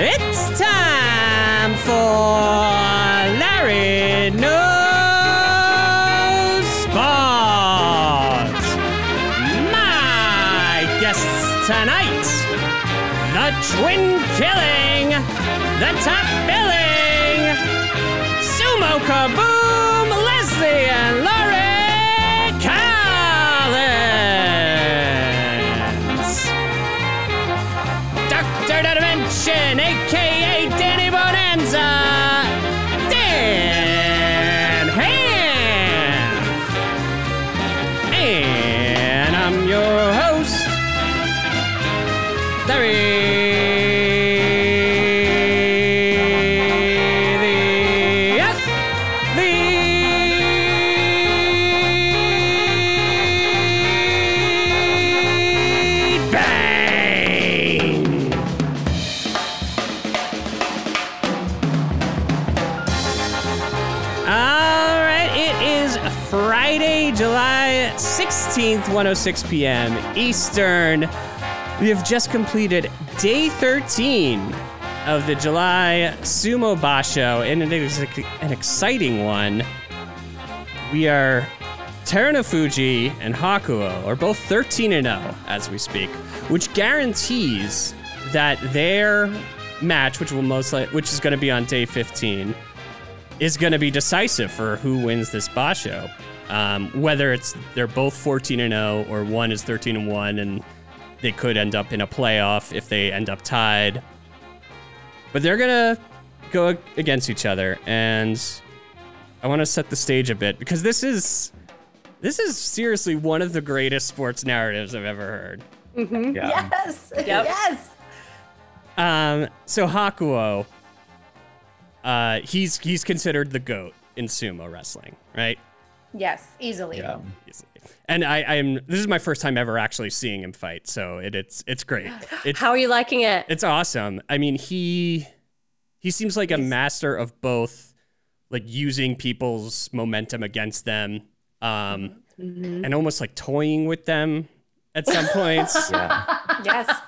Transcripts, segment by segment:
It's time for 106 p.m. Eastern. We have just completed day 13 of the July Sumo Basho, and it is an exciting one. We are Terunofuji and Hakuho are both 13 and 0 as we speak, which guarantees that their match, which will most li- which is going to be on day 15, is going to be decisive for who wins this basho. Um, whether it's they're both 14 and 0 or one is 13 and 1 and they could end up in a playoff if they end up tied. But they're going to go against each other and I want to set the stage a bit because this is this is seriously one of the greatest sports narratives I've ever heard. Yeah. Yes. Yes. Um, so Hakuho, uh, he's he's considered the goat in sumo wrestling, right? Yes. Easily. Yeah. Easily. And I, I'm this is my first time ever actually seeing him fight, so it, it's it's great. It's How are you liking it? it's awesome. I mean, he he seems like a master of both, like using people's momentum against them, um, and almost like toying with them at some points. Yeah. Yes.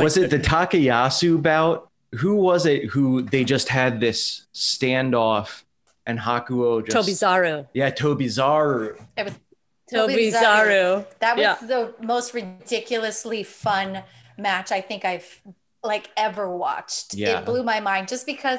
was it the Takayasu bout? Who was it who they just had this standoff and Hakuho just Tobizaru. Yeah, Tobizaru. It was Tobizaru. That was Yeah. the most ridiculously fun match I think I've like ever watched. Yeah. It blew my mind just because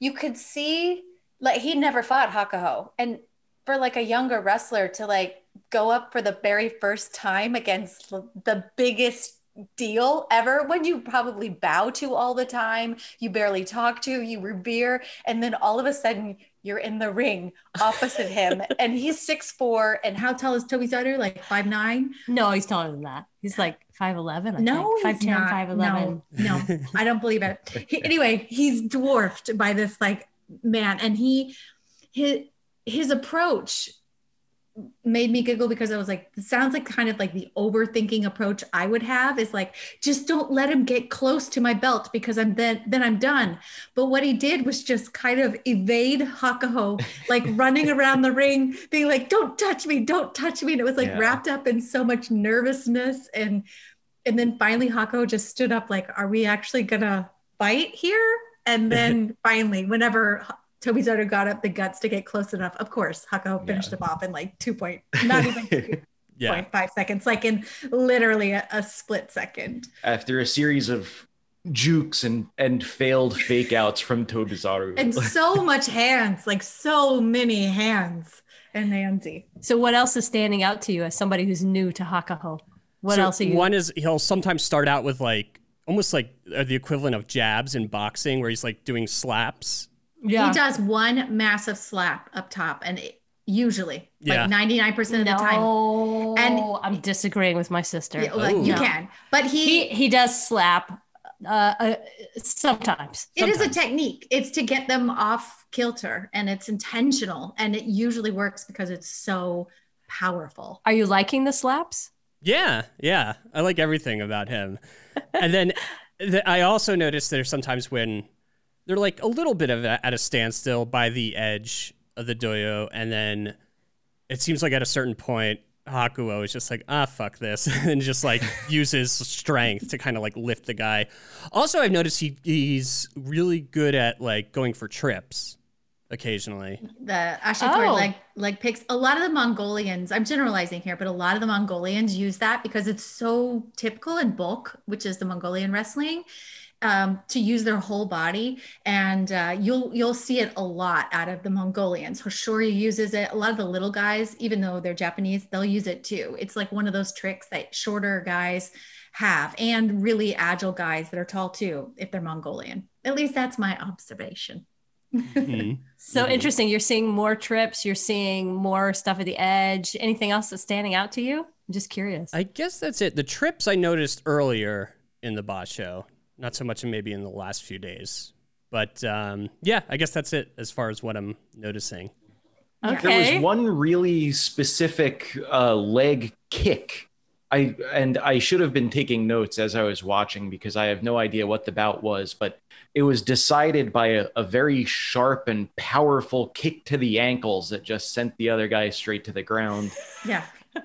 you could see like he never fought Hakuho. And for like a younger wrestler to like go up for the very first time against the biggest deal ever when you probably bow to all the time, you barely talk to, you revere, and then all of a sudden you're in the ring opposite him and he's six four. And how tall is Tobizaru? Like five nine? No, he's taller than that. He's like 5'11. I No, think. he's not. No, no, I don't believe it. He- anyway, he's dwarfed by this like man, and he his his approach made me giggle because I was like, it sounds like kind of like the overthinking approach I would have is like, just don't let him get close to my belt because I'm then then I'm done. But what he did was just kind of evade Hakuho, like running around the ring, being like, don't touch me, don't touch me. And it was like Yeah. wrapped up in so much nervousness and and then finally Hako just stood up like, are we actually gonna fight here? And then finally, whenever Tobizaru got up the guts to get close enough, of course, Hako finished Yeah. him off in like two point, not even two Yeah. point five seconds, like in literally a, a split second. After a series of jukes and and failed fake outs from Tobizaru. And so much hands, like so many hands. And Nancy. So, what else is standing out to you as somebody who's new to Hakuho? What So else are you? One is he'll sometimes start out with like almost like the equivalent of jabs in boxing, where he's like doing slaps. Yeah. He does one massive slap up top, and it, usually, Yeah. like 99% of the time. No, And- I'm disagreeing with my sister. Yeah, like you No. can. But he he, he does slap uh, uh sometimes. it is a technique. It's to get them off kilter and it's intentional. And it usually works because it's so powerful. Are you liking the slaps? Yeah, yeah, I like everything about him. and then th- I also noticed there's sometimes when they're like a little bit of a, at a standstill by the edge of the dohyo, and then it seems like at a certain point, Hakuho is just like, ah, fuck this, and just like uses strength to kind of like lift the guy. Also, I've noticed he he's really good at like going for trips occasionally. The ashitori Oh. leg leg picks. A lot of the Mongolians, I'm generalizing here, but a lot of the Mongolians use that because it's so typical in bulk, which is the Mongolian wrestling, um, to use their whole body. And uh, you'll you'll see it a lot out of the Mongolians. Hoshoryu uses it. A lot of the little guys, even though they're Japanese, they'll use it too. It's like one of those tricks that shorter guys have, and really agile guys that are tall too, if they're Mongolian. At least that's my observation. Mhm. So Mhm. interesting. You're seeing more trips. You're seeing more stuff at the edge. Anything else that's standing out to you? I'm just curious. I guess that's it. The trips I noticed earlier in the basho, not so much maybe in the last few days. But um, yeah, I guess that's it as far as what I'm noticing. Yeah. There was one really specific uh, leg kick. I and I should have been taking notes as I was watching because I have no idea what the bout was, but it was decided by a, a very sharp and powerful kick to the ankles that just sent the other guy straight to the ground. Yeah.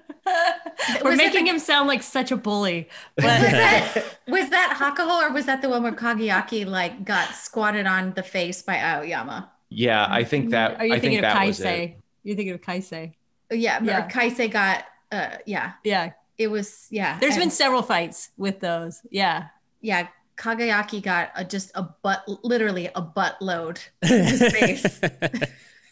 We're Was making the- him sound like such a bully. was But that was that Hakuho or was that the one where Kagayaki like got squatted on the face by Aoiyama? Yeah, I think that. are you I thinking think of Kaisei? You're thinking of Kaisei. Yeah, Yeah. Kaisei got uh yeah, Yeah. it was yeah. There's been several fights with those. Yeah. yeah, Kagayaki got a, just a butt literally a butt load in his face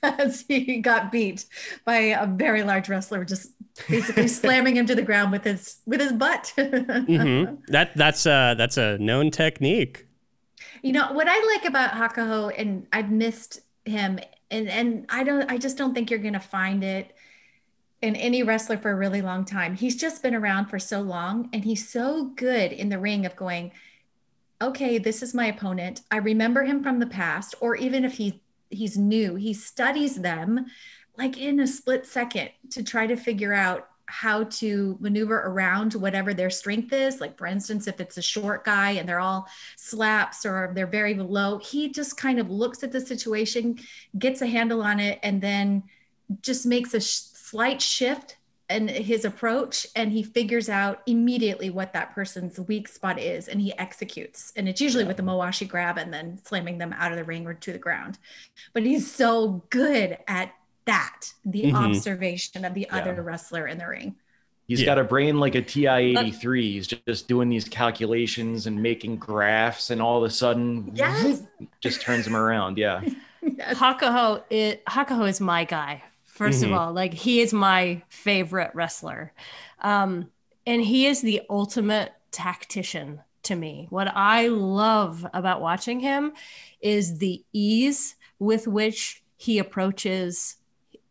as he got beat by a very large wrestler just basically slamming him to the ground with his with his butt. hmm That that's uh that's a known technique. You know what I like about Hakuho, and I've missed him, and and I don't, I just don't think you're gonna find it in any wrestler for a really long time. He's just been around for so long, and he's so good in the ring of going, okay, this is my opponent. I remember him from the past, or even if he he's new, he studies them like in a split second to try to figure out how to maneuver around whatever their strength is. Like, for instance, if it's a short guy and they're all slaps or they're very low, he just kind of looks at the situation, gets a handle on it, and then just makes a sh- slight shift in his approach and he figures out immediately what that person's weak spot is and he executes and it's usually with the mawashi grab and then slamming them out of the ring or to the ground but he's so good at that the Mhm. observation of the Yeah. other wrestler in the ring He's Yeah. got a brain like a TI 83. He's just doing these calculations and making graphs, and all of a sudden, yes just turns him around. Yeah. Yes. Hakuho is, Hakuho is my guy. 1st Mhm. of all, like he is my favorite wrestler. Um, and he is the ultimate tactician to me. What I love about watching him is the ease with which he approaches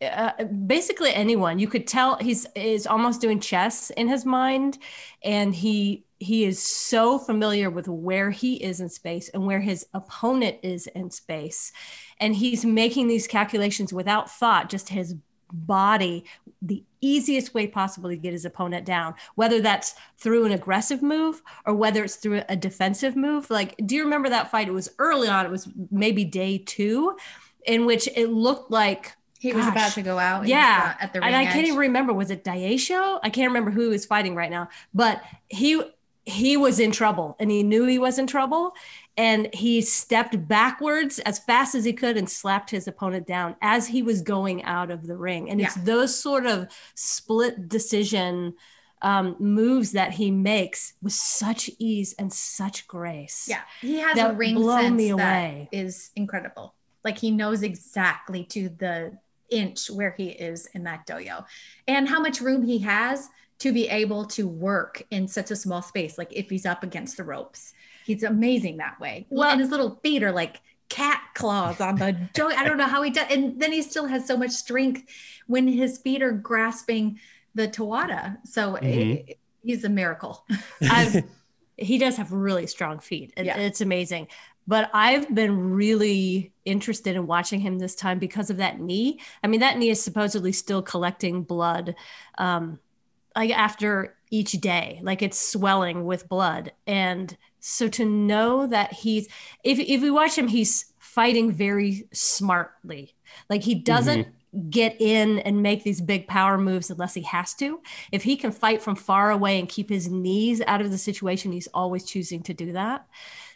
uh, basically anyone. You could tell he's is almost doing chess in his mind, and he he is so familiar with where he is in space and where his opponent is in space, and he's making these calculations without thought, just his body the easiest way possible to get his opponent down whether that's through an aggressive move or whether it's through a defensive move like do you remember that fight it was early on it was maybe day 2 in which it looked like he was about to go out Yeah. at the and I edge. can't even remember was it Daisho? I can't remember who he was fighting right now, but he he was in trouble and he knew he was in trouble and he stepped backwards as fast as he could and slapped his opponent down as he was going out of the ring. And it's those sort of split decision um, moves that he makes with such ease and such grace. Yeah, he has That a ring blow sense me away. is incredible. Like he knows exactly to the inch where he is in that dohyo, and how much room he has to be able to work in such a small space. Like if he's up against the ropes, he's amazing that way. Well- and his little feet are like cat claws on the joint. I don't know how he does, and then he still has so much strength when his feet are grasping the tawara. So Mhm. it- he's a miracle. He does have really strong feet. It- Yeah. It's amazing. But I've been really interested in watching him this time because of that knee. I mean, that knee is supposedly still collecting blood, um, like after each day, like it's swelling with blood. And so to know that he's, if if we watch him, he's fighting very smartly. Like he doesn't mm-hmm. get in and make these big power moves unless he has to. If he can fight from far away and keep his knees out of the situation, he's always choosing to do that.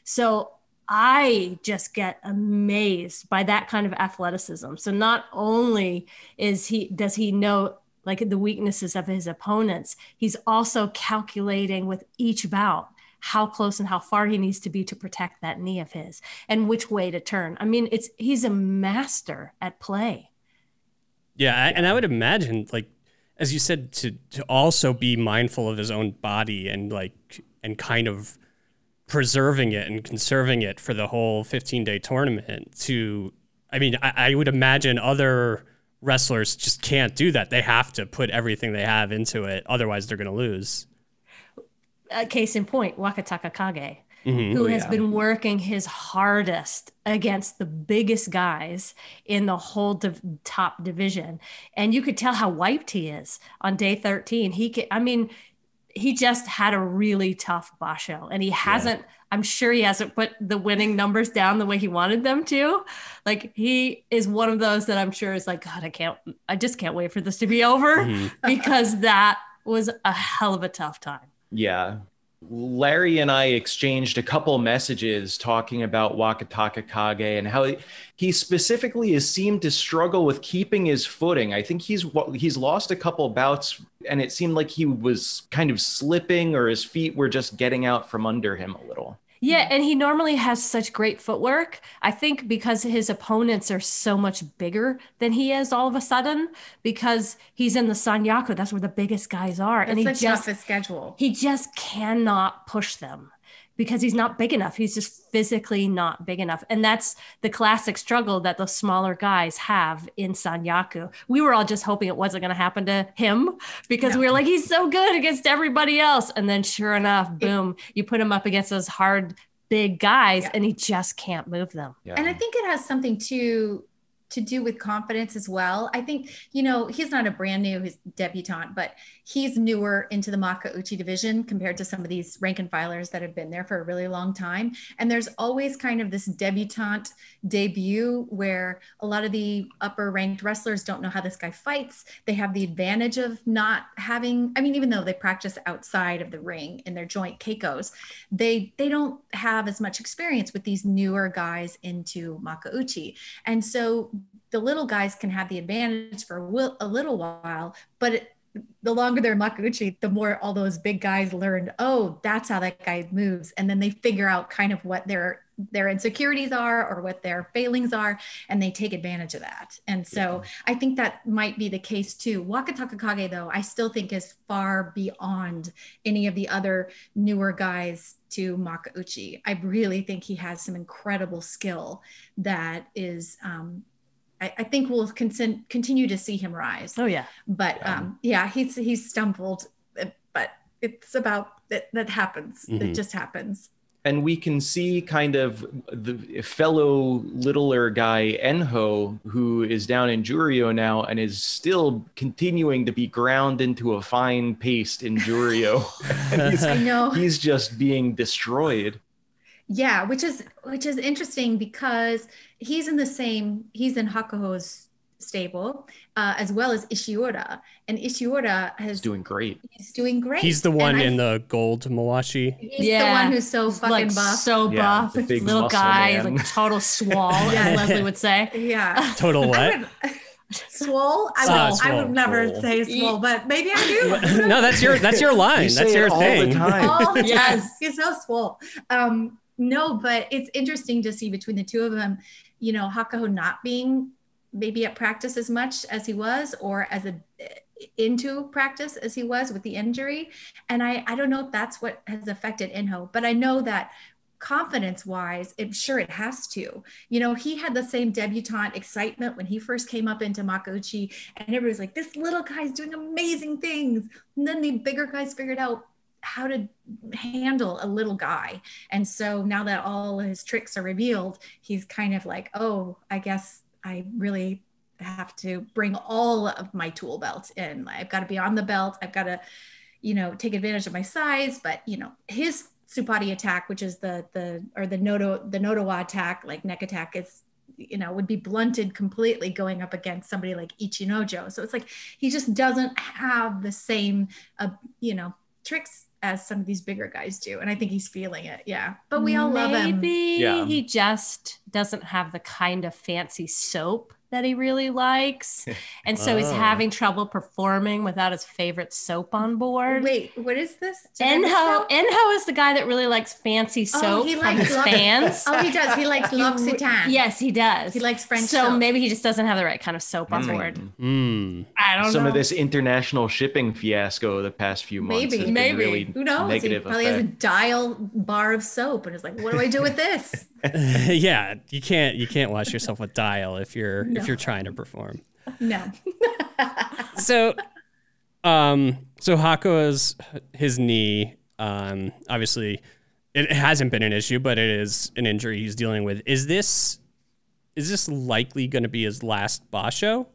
So I just get amazed by that kind of athleticism. So not only is he does he know like the weaknesses of his opponents, he's also calculating with each bout how close and how far he needs to be to protect that knee of his and which way to turn. I mean, it's he's a master at play. Yeah, and I would imagine like as you said to to also be mindful of his own body and like and kind of preserving it and conserving it for the whole 15 day tournament to i mean I, I, would imagine other wrestlers just can't do that. They have to put everything they have into it. Otherwise they're going to lose. Uh, case in point Wakatakakage mm-hmm. who oh, has yeah. been working his hardest against the biggest guys in the whole div- top division. And you could tell how wiped he is on day 13 he could i mean he just had a really tough basho and he hasn't yeah. i'm sure he hasn't put the winning numbers down the way he wanted them to like he is one of those that i'm sure is like god i can't i just can't wait for this to be over mm-hmm. because that was a hell of a tough time yeah Larry and I exchanged a couple messages talking about Wakatakakage and how he specifically has seemed to struggle with keeping his footing. I think he's he's lost a couple bouts and it seemed like he was kind of slipping or his feet were just getting out from under him a little. Yeah, and he normally has such great footwork. I think because his opponents are so much bigger than he is all of a sudden, because he's in the Sanyaku, that's where the biggest guys are. That's and he just schedule. He just cannot push them because he's not big enough. He's just physically not big enough. And that's the classic struggle that the smaller guys have in Sanyaku. We were all just hoping it wasn't going to happen to him because no. we were like, he's so good against everybody else. And then sure enough, boom, you put him up against those hard, big guys yeah. and he just can't move them. Yeah. And I think it has something to to do with confidence as well. I think, you know, he's not a brand new he's debutante, but he's newer into the Makuuchi division compared to some of these rank and filers that have been there for a really long time. And there's always kind of this debutante debut where a lot of the upper ranked wrestlers don't know how this guy fights. They have the advantage of not having, I mean, even though they practice outside of the ring in their joint keikos, they they don't have as much experience with these newer guys into Makuuchi. And so the little guys can have the advantage for a little while, but it, the longer they're in Makuuchi, the more all those big guys learned, oh, that's how that guy moves. And then they figure out kind of what their their insecurities are or what their failings are, and they take advantage of that. And so yeah. I think that might be the case too. Wakatakakage, though, I still think is far beyond any of the other newer guys to Makuuchi. I really think he has some incredible skill that is um, I, I think we'll con- continue to see him rise. Oh yeah. But yeah. um, yeah, he's he's stumbled, uh, but it's about that that happens. Mm-hmm. It just happens. And we can see kind of the fellow littler guy Enho, who is down in Juryo now and is still continuing to be ground into a fine paste in Juryo. I know he's just being destroyed. Yeah, which is which is interesting because he's in the same he's in Hakuho's stable uh, as well as Ishiura, and Ishiura has he's doing great. He's doing great. He's the one in the gold Mawashi. He's yeah. the one who's so fucking like, buff, so yeah, buff, little guy, man. like total swole, as Leslie would say. Yeah, total what? swole. I, uh, would, I would never swole. say swole, but maybe I do. no, that's your that's your line. You that's your thing. All the time. yes, he's so swole. Um, no, but it's interesting to see between the two of them, you know, Hakuho not being maybe at practice as much as he was or as a into practice as he was with the injury. And I, I don't know if that's what has affected Enho, but I know that confidence wise, I'm sure it has to. You know, he had the same debutante excitement when he first came up into Makuuchi, and everybody's like, this little guy's doing amazing things. And then the bigger guys figured out how to handle a little guy. And so now that all his tricks are revealed, he's kind of like, oh, I guess I really have to bring all of my tool belt in. I've got to be on the belt. I've got to, you know, take advantage of my size. But you know, his tsuppari attack, which is the the or the nodo the nodowa attack, like neck attack, is you know would be blunted completely going up against somebody like Ichinojo. So it's like he just doesn't have the same uh, you know tricks as some of these bigger guys do. And I think he's feeling it. Yeah. But we all love him. Maybe Yeah. he just doesn't have the kind of fancy soap that he really likes. And so he's Oh. having trouble performing without his favorite soap on board. Wait, what is this? Generic Enho soap? Enho is the guy that really likes fancy Oh, soap he from likes his L'Oc- fans. Oh, he does. He likes He- L'Occitane. Yes, he does. He likes French So soap. maybe he just doesn't have the right kind of soap on Mm. board. Hmm. I don't know. Some know. of this international shipping fiasco the past few months Maybe. has been Maybe. really Who knows? He negative probably has a dial bar of soap and is like, what do I do with this? yeah, you can't you can't wash yourself with dial if you're No. if you're trying to perform. no. So, um, so Hako's his knee. Um, obviously, it hasn't been an issue, but it is an injury he's dealing with. Is this is this likely going to be his last Basho,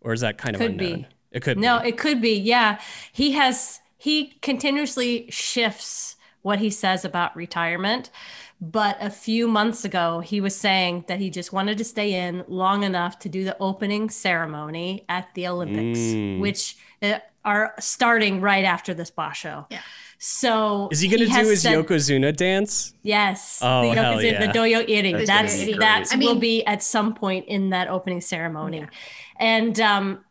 or is that kind of Could be. unknown? It could. Be. No, be. it could be. Yeah. He has, he continuously shifts what he says about retirement. But a few months ago, he was saying that he just wanted to stay in long enough to do the opening ceremony at the Olympics, Mm. which uh, are starting right after this Basho. Yeah. So Is he going to do his said- Yokozuna dance? Yes. Oh, the, hell Yokozuna- yeah. the Dohyo Iri. That's That's gonna be that's will be at some point in that opening ceremony. Yeah. And um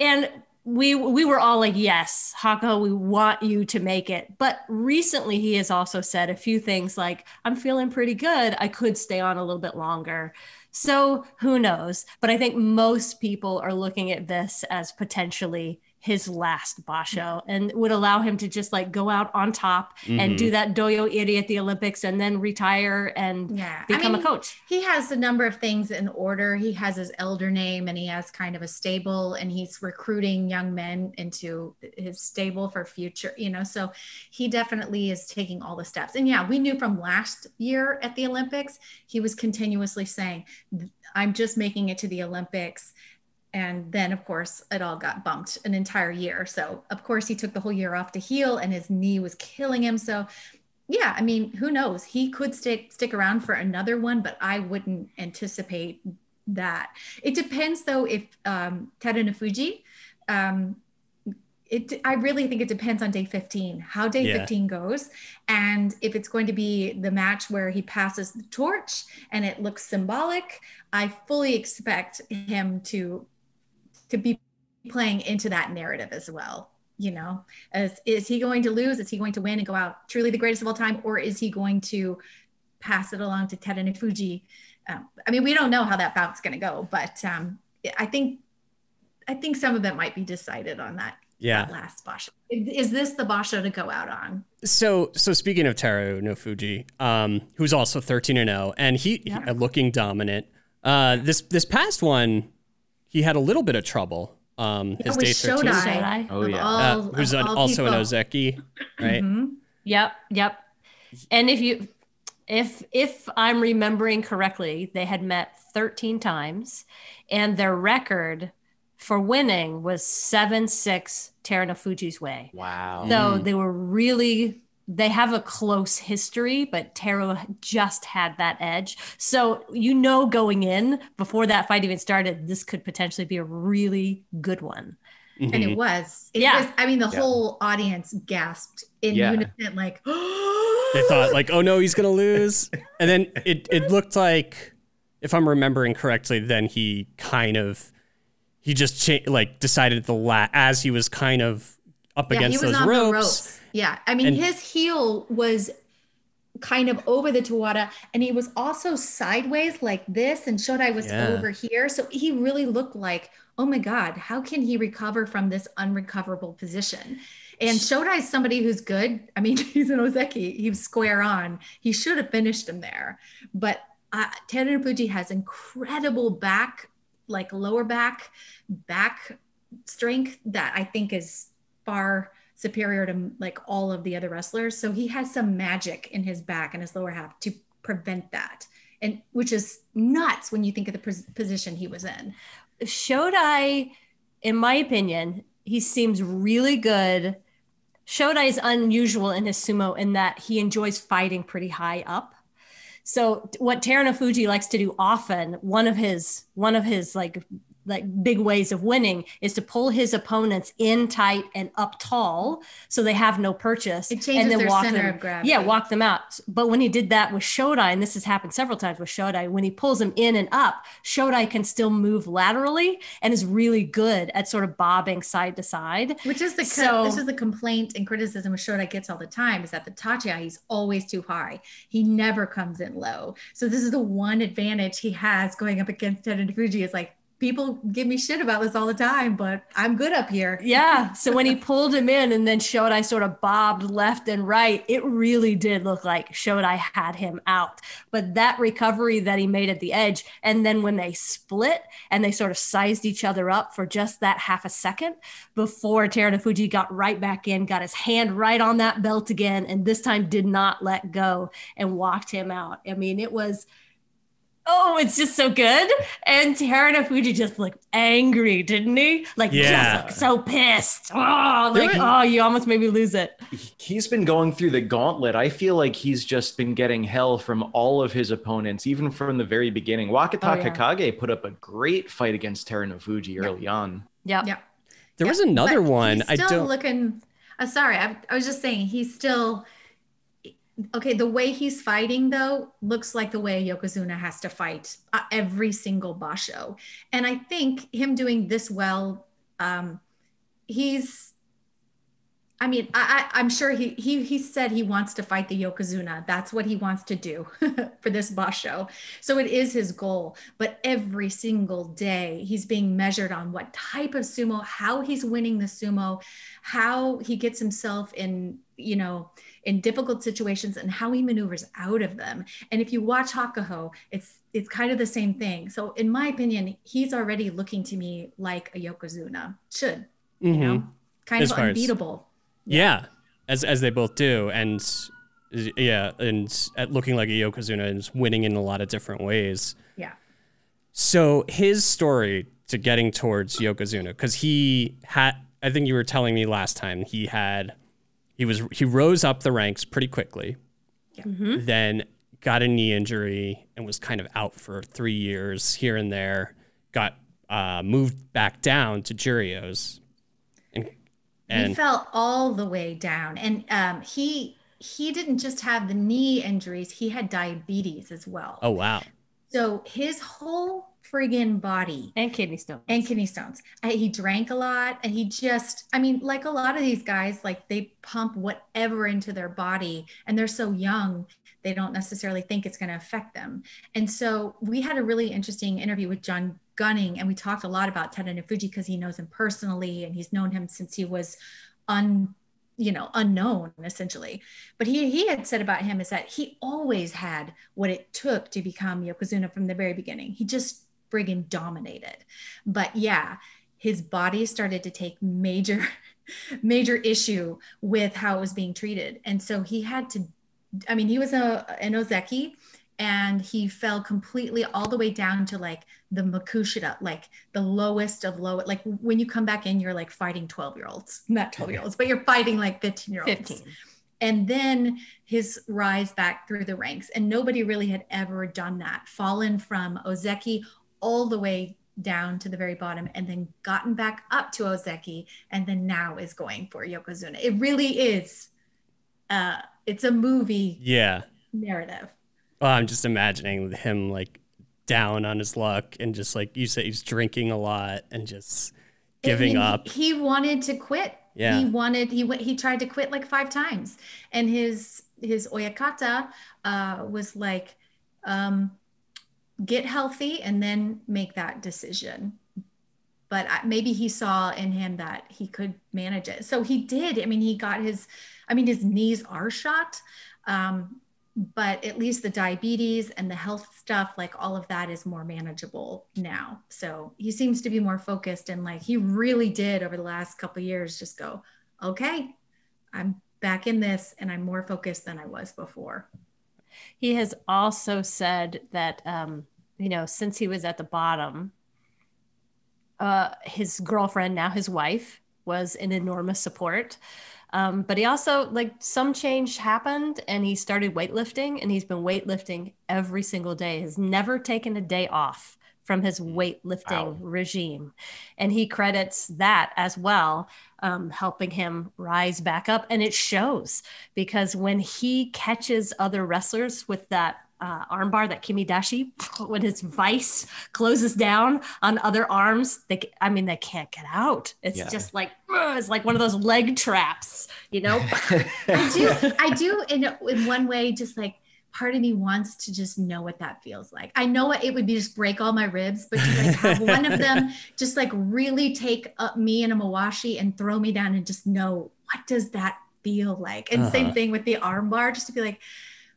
and we we were all like, yes, Hako, we want you to make it. But recently he has also said a few things like, I'm feeling pretty good. I could stay on a little bit longer. So who knows? But I think most people are looking at this as potentially his last basho and would allow him to just like go out on top and Mhm. do that dohyo iri at the Olympics and then retire and Yeah. become I mean, a coach. He has a number of things in order. He has his elder name and he has kind of a stable and he's recruiting young men into his stable for future, you know. So he definitely is taking all the steps. And yeah, we knew from last year at the Olympics, he was continuously saying, I'm just making it to the Olympics. And then, of course, it all got bumped an entire year. So, of course, he took the whole year off to heal and his knee was killing him. So, yeah, I mean, who knows? He could stick stick around for another one, but I wouldn't anticipate that. It depends, though, if um, Terunofuji, um, it, I really think it depends on day 15, how day Yeah. 15 goes, and if it's going to be the match where he passes the torch and it looks symbolic. I fully expect him to to be playing into that narrative as well you know as is he going to lose is he going to win and go out truly the greatest of all time or is he going to pass it along to Ted Fuji? Um, I mean, we don't know how that bout's going to go, but um, I think I think some of it might be decided on that, Yeah. that last Basho. Is this the Basho to go out on? So so speaking of Teru no Fuji, um, who's also thirteen and zero, and he Yeah. uh, looking dominant. Uh, this this past one, he had a little bit of trouble. Um, his with day thirteen, Shodai. Shodai. Oh, yeah. all- uh, who's an, all also an people. Ozeki, right? Mhm. Yep, yep. And if you if if I'm remembering correctly, they had met 13 times and their record for winning was 7-6 Terunofuji's way. Wow. So they were really they have a close history, but Taro just had that edge. So you know going in before that fight even started, this could potentially be a really good one. And Mhm. it was. It Yeah. was. I mean, the Yeah. whole audience gasped in Yeah. unison, like, they thought like, oh no, he's gonna lose, and then it it looked like, if I'm remembering correctly, then he kind of he just cha- like decided at the la as he was kind of up yeah, he against was those on ropes. the ropes. Yeah, I mean, And- his heel was kind of over the tawara, and he was also sideways like this, and Shodai was Yeah. over here. So he really looked like, oh my God, how can he recover from this unrecoverable position? And Shodai is somebody who's good. I mean, he's an Ozeki. He was square on. He should have finished him there. But uh, Terunofuji has incredible back, like lower back, back strength that I think is far superior to like all of the other wrestlers. So he has some magic in his back and his lower half to prevent that. And which is nuts when you think of the pos- position he was in. Shodai, in my opinion, he seems really good. Shodai is unusual in his sumo in that he enjoys fighting pretty high up. So what Terunofuji likes to do often, one of his one of his like like big ways of winning is to pull his opponents in tight and up tall so they have no purchase It changes and then their walk center them of gravity. yeah walk them out but when he did that with shodai and this has happened several times with shodai when he pulls him in and up shodai can still move laterally and is really good at sort of bobbing side to side Which is the So- this is the complaint and criticism of Shoda gets all the time is that the Tachiai he's always too high. He never comes in low. So this is the one advantage he has going up against Terunofuji is like people give me shit about this all the time, but I'm good up here. Yeah. So when he pulled him in and then Shodai sort of bobbed left and right, it really did look like Shodai had him out. But that recovery that he made at the edge, and then when they split and they sort of sized each other up for just that half a second before Terunofuji got right back in, got his hand right on that belt again, and this time did not let go and walked him out. I mean, it was oh, it's just so good. And Terra Fuji just looked angry, didn't he? Like Yeah. just so pissed. Oh, like There- oh, you almost made me lose it. He's been going through the gauntlet. I feel like he's just been getting hell from all of his opponents, even from the very beginning. Wakata Oh, yeah. Kakage put up a great fight against Terunofuji early on. Yeah. Yeah. There was another but one. He's I still don't. looking. Uh, sorry, I, I was just saying he's still okay. The way he's fighting though looks like the way Yokozuna has to fight uh, every single basho, and I think him doing this well, um, he's. I mean, I, I, I'm sure he he he said he wants to fight the Yokozuna. That's what he wants to do for this basho. So it is his goal. But every single day, he's being measured on what type of sumo, how he's winning the sumo, how he gets himself in, you know, in difficult situations and how he maneuvers out of them. And if you watch Hakuho, it's it's kind of the same thing. So in my opinion, he's already looking to me like a Yokozuna should, you Mhm. know, kind As of far as- unbeatable. Yeah, as as they both do, and yeah, and at looking like a Yokozuna and winning in a lot of different ways. Yeah. So his story to getting towards Yokozuna, because he had, I think you were telling me last time he had, he was he rose up the ranks pretty quickly, Mhm. then got a knee injury and was kind of out for three years here and there. Got uh, moved back down to Jurios, and he fell all the way down and um, he he didn't just have the knee injuries he had diabetes as well oh wow, so his whole friggin body. And kidney stones. and kidney stones. He drank a lot and he just i mean like a lot of these guys like they pump whatever into their body and they're so young they don't necessarily think it's going to affect them. And so we had a really interesting interview with john gunning and we talked a lot about ted because he knows him personally and he's known him since he was un you know unknown essentially. But he he had said about him is that he always had what it took to become yokozuna from the very beginning. He just friggin dominated. But yeah his body started to take major major issue with how it was being treated. And so he had to i mean he was a an ozeki and he fell completely all the way down to like the makushita like the lowest of low like when you come back in you're like fighting 12 year olds not 12 year olds but you're fighting like 15 year olds 15. and then his rise back through the ranks and nobody really had ever done that. Fallen from ozeki all the way down to the very bottom and then gotten back up to ozeki and then now is going for yokozuna it really is uh it's a movie yeah. narrative Well, I'm just imagining him like down on his luck and just like you say, he's drinking a lot and just giving I mean, up. He, he wanted to quit. Yeah. He wanted he went he tried to quit like five times. And his his oyakata uh was like um get healthy and then make that decision. But maybe he saw in him that he could manage it. So he did. I mean, he got his I mean his knees are shot. Um but at least the diabetes and the health stuff like all of that is more manageable now so he seems to be more focused and like he really did over the last couple years just go okay i'm back in this and i'm more focused than i was before He has also said that, um, you know, since he was at the bottom, uh, his girlfriend, now his wife, was an enormous support. Um, but he also like some change happened and he started weightlifting and he's been weightlifting every single day. Has never taken a day off from his weightlifting wow. regime. And he credits that as well, um, helping him rise back up. And it shows because when he catches other wrestlers with that uh, armbar that kimedashi, when his vice closes down on other arms, they, I mean, they can't get out. It's yeah. just like, it's like one of those leg traps, you know? I do, I do in, in one way, just like, part of me wants to just know what that feels like. I know what it would be just break all my ribs, but to like have one of them just like really take up me and a mawashi and throw me down and just know what does that feel like? And uh-huh. same thing with the arm bar, just to be like,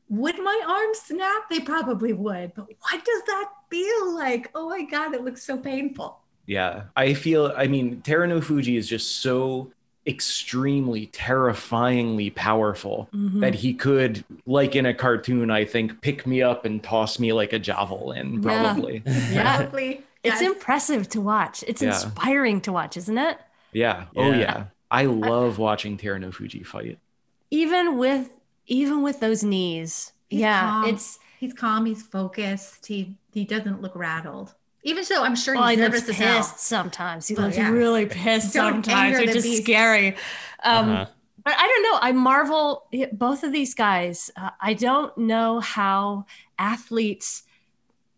would my arm snap? They probably would, but what does that feel like? Oh my God, it looks so painful. Yeah, I feel, I mean, Terunofuji is just so extremely terrifyingly powerful mm-hmm. that he could like in a cartoon i think pick me up and toss me like a javelin probably yeah, yeah. probably it's yes. impressive to watch it's yeah. inspiring to watch isn't it yeah. oh yeah i love watching Terunofuji fight even with even with those knees he's yeah calm. it's he's calm he's focused he he doesn't look rattled even so, I'm sure well, he's nervous pissed hell. sometimes. He oh, looks yeah. really pissed Don't sometimes, which is beast. scary. Um, uh-huh. But I don't know. I marvel both of these guys. Uh, I don't know how athletes.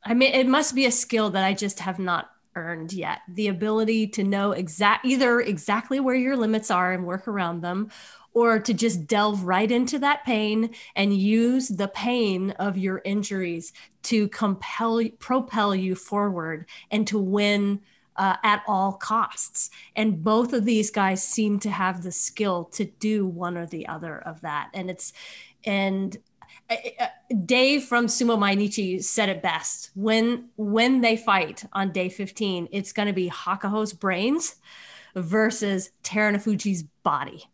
I mean, it must be a skill that I just have not earned yet. The ability to know exact either exactly where your limits are and work around them, or to just delve right into that pain and use the pain of your injuries to compel propel you forward and to win uh, at all costs and both of these guys seem to have the skill to do one or the other of that and it's and uh, uh, Dave from Sumo Mainichi said it best. When when they fight on day 15, it's going to be Hakuho's brains versus Terunofuji's body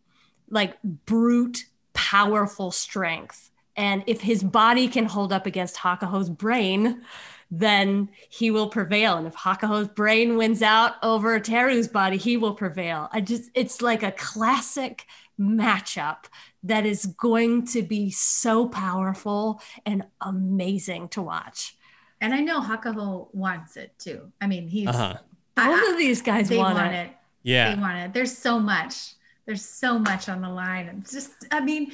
like brute, powerful strength. And if his body can hold up against Hakuho's brain, then he will prevail. And if Hakuho's brain wins out over Teru's body, he will prevail. I just, it's like a classic matchup that is going to be so powerful and amazing to watch. And I know Hakuho wants it too. I mean, he's uh-huh. both of these guys want, want it. it. Yeah. They want it. There's so much there's so much on the line. And just, I mean,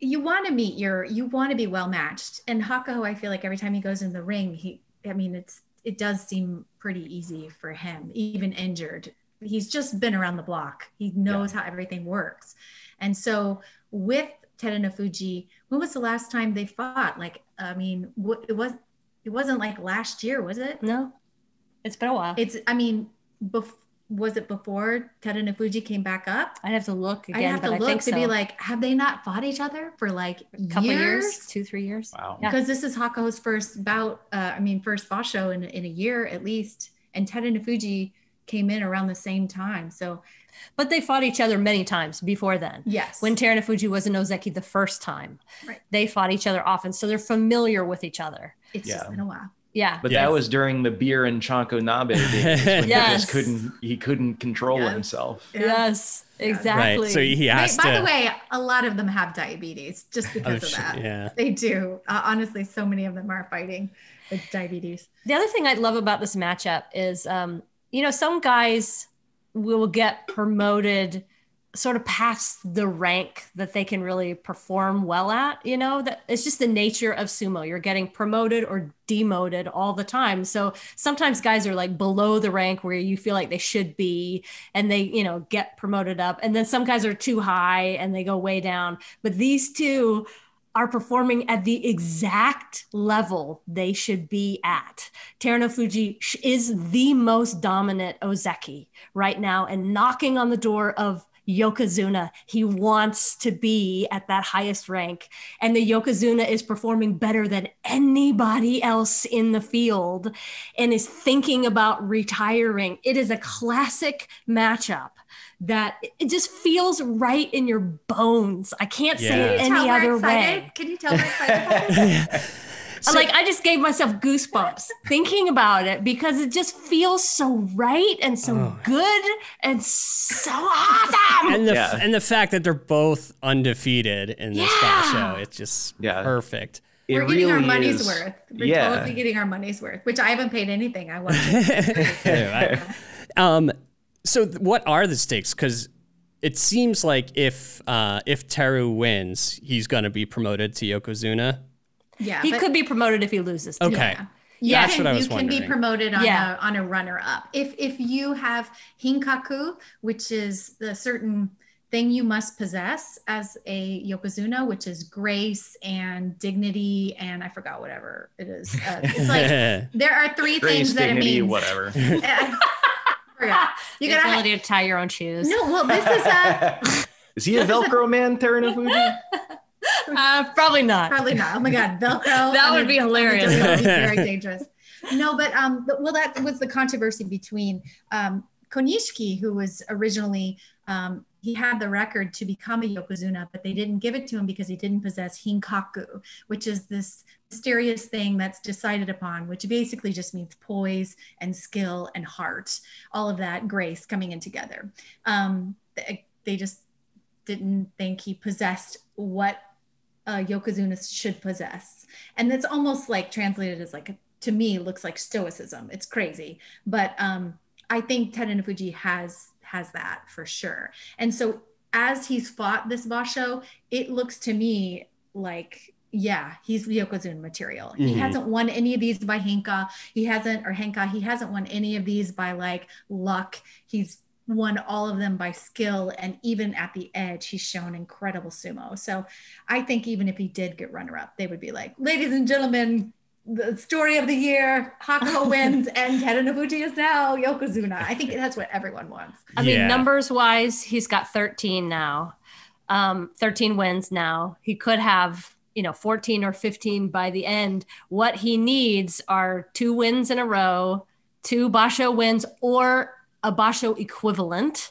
you want to meet your, you want to be well matched. And Hakuho, I feel like every time he goes in the ring, he, I mean, it's, it does seem pretty easy for him, even injured. He's just been around the block. He knows yeah. how everything works. And so with Terunofuji, when was the last time they fought? Like, I mean, it was, it wasn't like last year, was it? No, it's been a while. It's, I mean, before was it before Terunofuji came back up? I'd have to look again. I'd have to look to so. be like, have they not fought each other for like a couple years? years? two, three years. Wow. Because yeah. this is Hakuho's first bout. Uh, I mean, first basho in in a year at least, and Terunofuji came in around the same time. So, but they fought each other many times before then. Yes. When Terunofuji was in Ozeki the first time, right. they fought each other often, so they're familiar with each other. It's yeah. just been a while. Yeah. But yes. that was during the beer and Chanko Nabe days when yes. he just couldn't he couldn't control yes. himself. Yes. Exactly. Right. So he has By to. the way, a lot of them have diabetes just because oh, of that. Yeah. They do. Uh, honestly, so many of them are fighting with diabetes. The other thing I love about this matchup is, um, you know, some guys will get promoted sort of past the rank that they can really perform well at you know that it's just the nature of sumo. You're getting promoted or demoted all the time. So sometimes guys are like below the rank where you feel like they should be and they you know get promoted up. And then some guys are too high and they go way down. But these two are performing at the exact level they should be at. Terunofuji is the most dominant Ozeki right now and knocking on the door of Yokozuna. He wants to be at that highest rank. And the Yokozuna is performing better than anybody else in the field and is thinking about retiring. It is a classic matchup that it just feels right in your bones. I can't yeah. say it any other way. Can you tell we're excited? So- like I just gave myself goosebumps thinking about it because it just feels so right and so Oh. good and so awesome. and the Yeah. and the fact that they're both undefeated in this Yeah. show, it's just Yeah. perfect. It We're getting our money's is- worth. We're yeah. totally getting our money's worth, which I haven't paid anything. I watched it. Um, so th- what are the stakes? Because it seems like if uh, if Teru wins, he's going to be promoted to Yokozuna. Yeah, he but- could be promoted if he loses. too. Okay. Yeah. You That's can, what I was you can be promoted on Yeah. a on a runner up. If if you have hinkaku, which is the certain thing you must possess as a yokozuna, which is grace and dignity and I forgot whatever it is. Uh, it's like there are three Grace, things that dignity, it means. whatever. I. You gotta ability to tie your own shoes. no. Well, this is a is he a Velcro man, Terunofuji? Uh, probably not. Probably not. Oh my God, Velcro. That would be hilarious. dildo would be very dangerous. No, but um, but, well, that was the controversy between um, Konishiki, who was originally um, he had the record to become a yokozuna, but they didn't give it to him because he didn't possess hinkaku, which is this mysterious thing that's decided upon, which basically just means poise and skill and heart, all of that grace coming in together. Um, they just didn't think he possessed what uh, yokozuna should possess, and it's almost like translated as like to me looks like stoicism. It's crazy, but um, I think Terunofuji has has that for sure. And so as he's fought this Basho, it looks to me like yeah, he's Yokozuna material. He Mhm. hasn't won any of these by Henka. He hasn't or Henka. He hasn't won any of these by like luck. He's won all of them by skill and even at the edge he's shown incredible sumo. So i think even if he did get runner up they would be like ladies and gentlemen the story of the year Hakuho wins and Terunofuji is now yokozuna. I think that's what everyone wants. I mean, numbers wise, he's got 13 now, um, 13 wins now. He could have, you know, 14 or 15 by the end. What he needs are two wins in a row, two Basho wins, or a Basho equivalent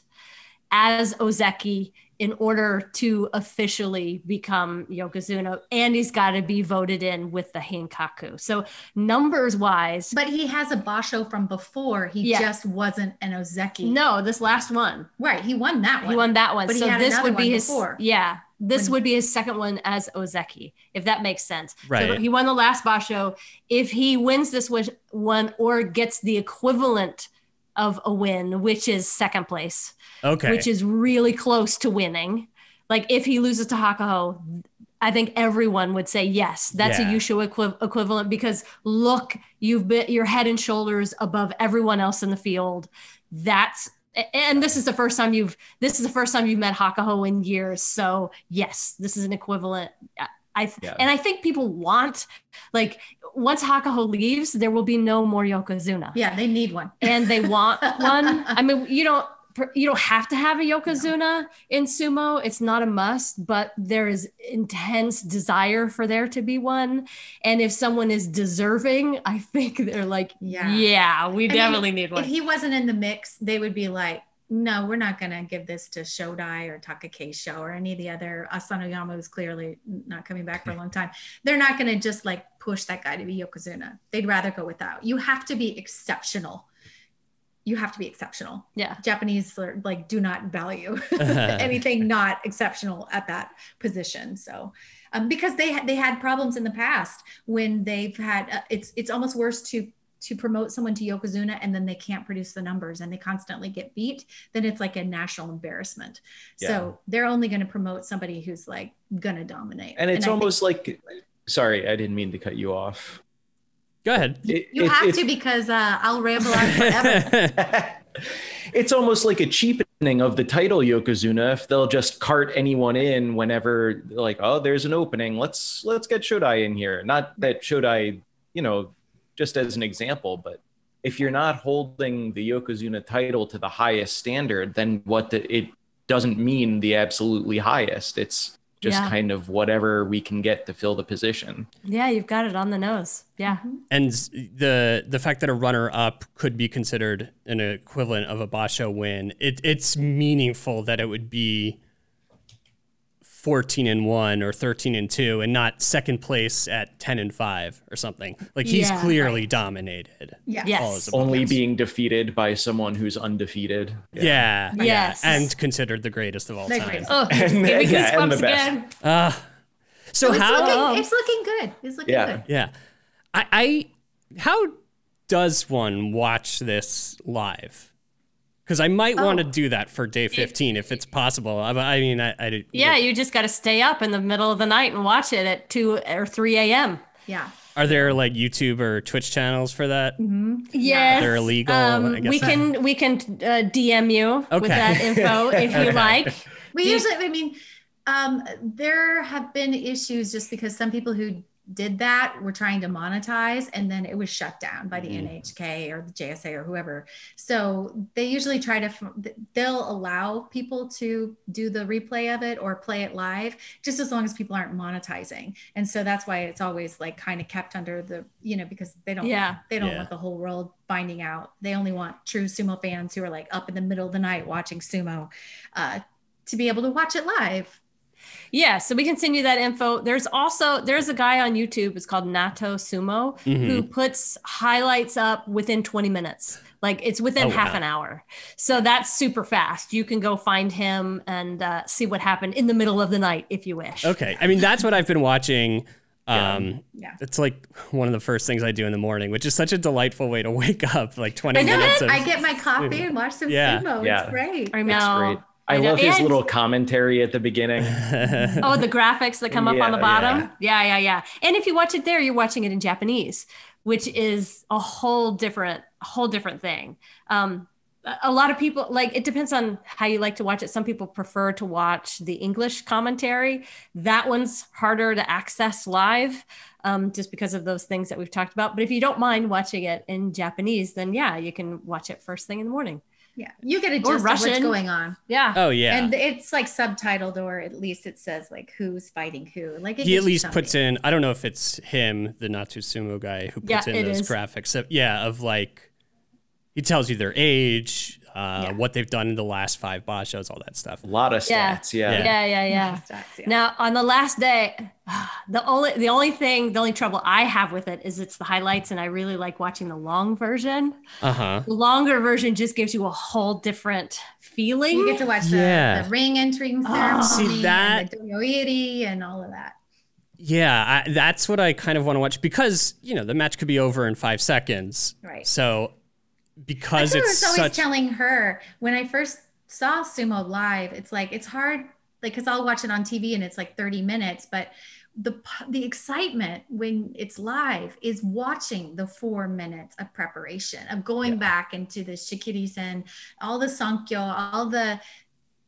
as Ozeki in order to officially become Yokozuna. And he's got to be voted in with the Hankaku. So, numbers wise, but he has a basho from before he Yeah. just wasn't an ozeki no, this last one. right he won that one He won that one. But he so had this would be one his before. yeah. This When- would be his second one as Ozeki, if that makes sense. So Right. he won the last Basho. If he wins this one or gets the equivalent of a win, which is second place, Okay. which is really close to winning. Like if he loses to Hakuho, I think everyone would say yes, that's Yeah. a Yusho equi- equivalent because look, you've been you're head and shoulders above everyone else in the field. That's and this is the first time you've this is the first time you've met Hakuho in years. So yes, this is an equivalent. Uh, I- I Yeah. and I think people want like once Hakuho leaves, there will be no more Yokozuna yeah they need one and they want one. I mean, you don't you don't have to have a yokozuna in sumo. It's not a must, but there is intense desire for there to be one. And if someone is deserving, I think they're like, Yeah. yeah, we I mean, definitely need one. if he wasn't in the mix, they would be like, no, we're not going to give this to Shodai or Takakeisho or any of the other. Asanoyama who's clearly not coming back for a long time. They're not going to just like push that guy to be Yokozuna. They'd rather go without. You have to be exceptional. You have to be exceptional. yeah. Japanese are, like do not value anything not exceptional at that position. So, um, because they had they had problems in the past when they've had uh, it's it's almost worse to to promote someone to yokozuna and then they can't produce the numbers and they constantly get beat then it's like a national embarrassment Yeah. so they're only going to promote somebody who's like gonna dominate And it's I think almost like, sorry, I didn't mean to cut you off. Go ahead. It- you it- have it's- to because uh, i'll ramble on forever it's almost like a cheapening of the title yokozuna if they'll just cart anyone in whenever like oh there's an opening let's let's get shodai in here not that shodai you know just as an example but if you're not holding the yokozuna title to the highest standard then what the, it doesn't mean the absolutely highest it's just Yeah. kind of whatever we can get to fill the position Yeah, you've got it on the nose. Yeah. Mm-hmm. and the the fact that a runner up could be considered an equivalent of a Basho win, it, it's meaningful that it would be 14 and 1 or 13 and 2 and not second place at 10 and 5 or something. Like he's Yeah, clearly dominated. Yeah. Yes. Only being defeated by someone who's undefeated. Yeah. yeah, Yes. And considered the greatest of all The time. greatest. Oh, just And- give yeah, and the best. again. Uh, so It's how looking, it's looking good. It's looking Yeah. good. Yeah. I, I how does one watch this live? Because I might want to Oh. do that for day 15 if it's possible. I, I mean, I, I Yeah, you just got to stay up in the middle of the night and watch it at 2 or 3 a.m. Yeah. Are there like YouTube or Twitch channels for that? Yes. They're illegal, Um, I guess. we can we can uh, DM you Okay. with that info if you Okay. like. We usually, I mean, um, there have been issues just because some people who did that were trying to monetize and then it was shut down by the Mhm. NHK or the JSA or whoever. So they usually try to, they'll allow people to do the replay of it or play it live just as long as people aren't monetizing. And so that's why it's always like kind of kept under the, you know, because they don't, Yeah. they don't Yeah. want the whole world finding out. They only want true sumo fans who are like up in the middle of the night watching sumo uh, to be able to watch it live. Yeah, so we can send you that info. There's also there's a guy on YouTube. It's called Natto Sumo who Mhm. puts highlights up within 20 minutes. Like it's within Oh, half wow. an hour. So that's super fast. You can go find him and uh, see what happened in the middle of the night if you wish. Okay. I mean, that's what I've been watching. Um, Yeah. It's like one of the first things I do in the morning, which is such a delightful way to wake up. Like 20 I minutes of. I get my coffee and watch some Yeah. sumo. Yeah. It's great. I It's know. Great. I, I love his little commentary at the beginning. Oh, the graphics that come up on the bottom. Yeah. yeah, yeah, And if you watch it there, you're watching it in Japanese, which is a whole different, whole different thing. Um, a- a lot of people like it depends on how you like to watch it. Some people prefer to watch the English commentary. That one's harder to access live, um, just because of those things that we've talked about. But if you don't mind watching it in Japanese, then yeah, you can watch it first thing in the morning. Yeah. You get a Or gist of what's going on. Yeah. oh, yeah. And it's like subtitled or at least it says like who's fighting who. Like it he at least something. puts in i don't know if it's him the Natto Sumo guy who puts Yeah, in those is. graphics So, yeah of like he tells you their age uh, Yeah. what they've done in the last five bashos all that stuff A lot of Yeah. stats. Yeah. Yeah, yeah, yeah. Stats, yeah. Now, on the last day, the only the only thing, the only trouble I have with it is it's the highlights, and I really like watching the long version. uh-huh The longer version just gives you a whole different feeling. you get to watch the, Yeah. the ring entering Oh. ceremony See, that- and the dohyo iri and all of that. yeah I, that's what i kind of want to watch because you know the match could be over in five seconds Right. so because That's what I it's was always such telling her when I first saw sumo live. It's like it's hard, like because I'll watch it on TV and it's like 30 minutes, but the the excitement when it's live is watching the four minutes of preparation of going back into the shikiris and all the sankyo, all the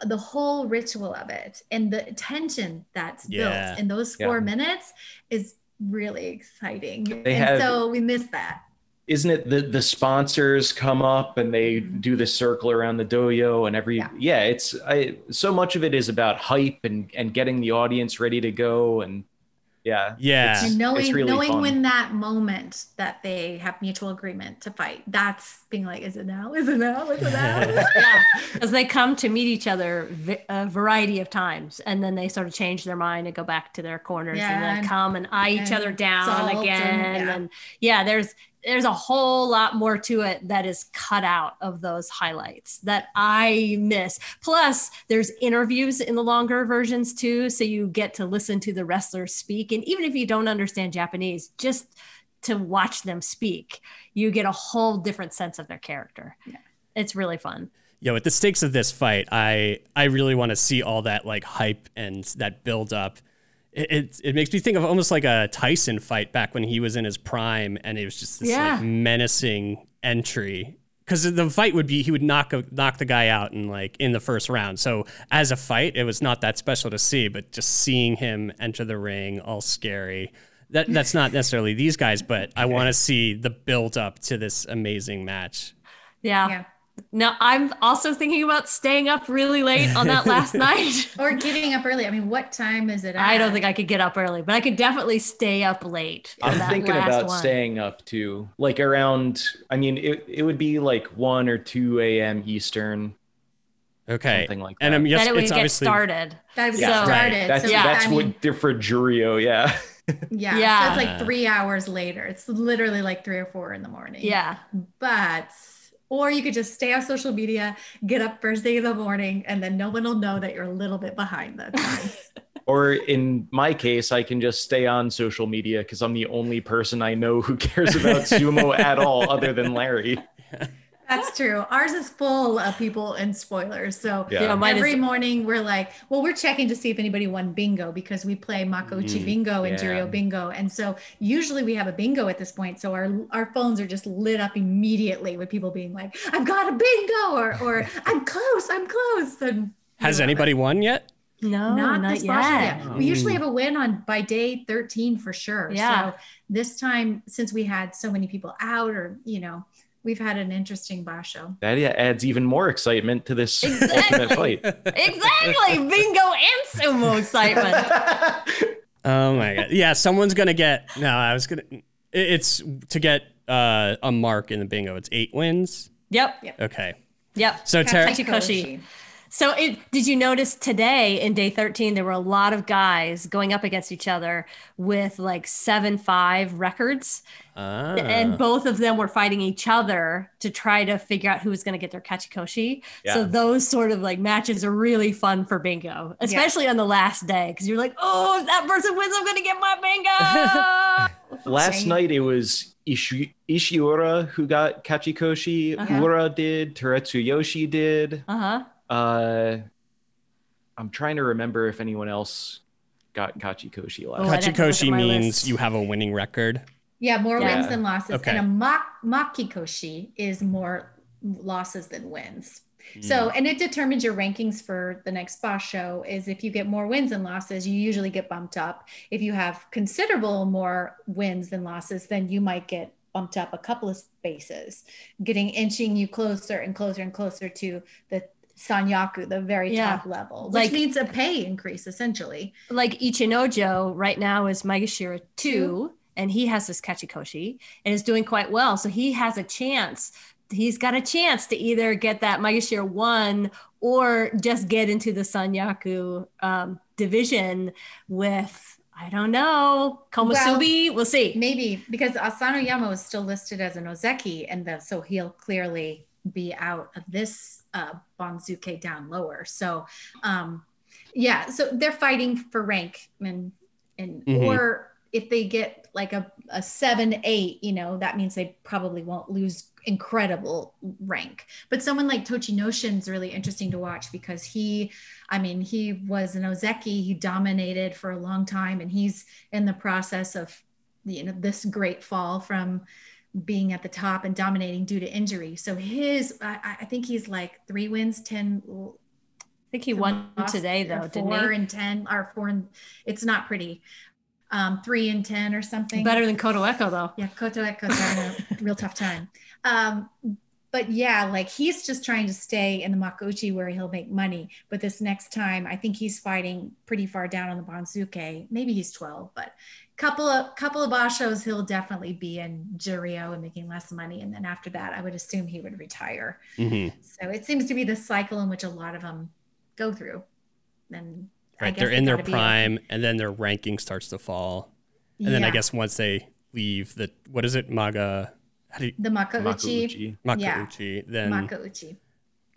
the whole ritual of it and the tension that's Yeah. built in those four Yeah. minutes is really exciting. They and have- so we miss that. Isn't it the the sponsors come up and they mm-hmm. do the circle around the dohyo and every Yeah. yeah, it's I so much of it is about hype and and getting the audience ready to go and yeah. Yeah. it's- and knowing it's really knowing fun. when that moment that they have mutual agreement to fight that's being like is it now is it now is it now yeah, because they come to meet each other a variety of times, and then they sort of change their mind and go back to their corners, Yeah, and then come and eye each other down again, and- and yeah. yeah. there's there's a whole lot more to it that is cut out of those highlights that I miss. Plus, there's interviews in the longer versions too, so you get to listen to the wrestlers speak, and even if you don't understand Japanese, just to watch them speak, you get a whole different sense of their character. Yeah. It's really fun. yeah with the stakes of this fight i i really want to see all that like hype and that build up it, it, it makes me think of almost like a tyson fight back when he was in his prime and it was just this Yeah. like menacing entry. Because the fight would be he would knock a, knock the guy out in like in the first round. So as a fight it was not that special to see but just seeing him enter the ring all scary. That that's not necessarily these guys but i want to see the build up to this amazing match. Yeah. yeah Now I'm also thinking about staying up really late on that last night. or getting up early i mean what time is it I don't think I could get up early, but I could definitely stay up late. I'm that thinking last about one. staying up too. Like around I mean it it would be like 1 or 2 a.m. Eastern. Okay. something like that. And I'm yes, that it would it's get obviously started. That was Yeah. started. that's so yeah. that's I mean, what for Juryo, yeah. yeah, Yeah. So it's like three hours later. It's literally like three or four in the morning. Yeah. But or you could just stay off social media, get up first thing in the morning, and then no one will know that you're a little bit behind the times. Or in my case, I can just stay on social media because I'm the only person I know who cares about sumo at all, other than Larry. That's true. Ours is full of people and spoilers. So Yeah. Yeah, every is morning we're like, well, we're checking to see if anybody won bingo because we play Makuuchi Mm, bingo and yeah. Juryo bingo. And so usually we have a bingo at this point. So our our phones are just lit up immediately with people being like, I've got a bingo or or I'm close, I'm close. And Has we love anybody won yet? no, not, not, this Basho yet. yet. We usually have a win on by day 13 for sure. Yeah. So this time, since we had so many people out, or you know, we've had an interesting basho. That yeah, adds even more excitement to this Exactly. ultimate fight. Exactly. Bingo and sumo excitement. Oh my god. Yeah, someone's gonna get. No, I was gonna. It's to get uh, a mark in the bingo. It's eight wins. Yep. yep. Okay. Yep. So Tara, Kachikoshi. So it did you notice today in day 13 there were a lot of guys going up against each other with like 7-5 records Ah. and both of them were fighting each other to try to figure out who was going to get their kachikoshi. So those sort of like matches are really fun for bingo, especially on the last day because you're like, "Oh, if that person wins, I'm going to get my bingo." Last Same. night it was Ishi- Ishiura who got Kachikoshi. Uh-huh. Ura did. Terutsuyoshi did. uh-huh. Uh, I'm trying to remember if anyone else got Kachikoshi last. Oh, I didn't look at Kachikoshi means list. you have a winning record. Yeah, more Yeah. wins than losses. Okay. And a mak- makekoshi is more losses than wins. So, and it determines your rankings for the next basho. Is if you get more wins than losses, you usually get bumped up. If you have considerable more wins than losses, then you might get bumped up a couple of spaces, getting inching you closer and closer and closer to the sanyaku, the very Yeah. top level, which Like- means a pay increase essentially. like Ichinojo right now is Maegashira 2 Two. and he has this Kachikoshi and is doing quite well. So he has a chance. He's got a chance to either get that Maegashira 1 or just get into the Sanyaku um, division with, I don't know, Komusubi. we'll see. Maybe because Asanoyama was still listed as an Ozeki, and the, so he'll clearly be out of this uh, Banzuke down lower. So, um, yeah, so they're fighting for rank, and and Mhm. or if they get like a, a seven eight, you know, that means they probably won't lose incredible rank. But someone like Tochinoshin's really interesting to watch because he, I mean, he was an Ozeki, he dominated for a long time, and he's in the process of you know this great fall from being at the top and dominating due to injury. So his i, I think he's like three wins 10 I think he won lost- today, though, didn't four he? and 10 or four and it's not pretty. Um three and 10 or something. Better than Kotoeko, though. yeah Kotoeko's having a real tough time. Um but yeah like he's just trying to stay in the Makuuchi where he'll make money. But this next time i think he's fighting pretty far down on the banzuke maybe he's 12 but couple of couple of bashos he'll definitely be in juryo and making less money and then after that i would assume he would retire Mhm. so it seems to be the cycle in which a lot of them go through and I Right. guess They're in their gotta be prime, and then their ranking starts to fall. And then I guess once they leave the what is it, Maga? How do you, the makuuchi Makuuchi. Yeah. Then makuuchi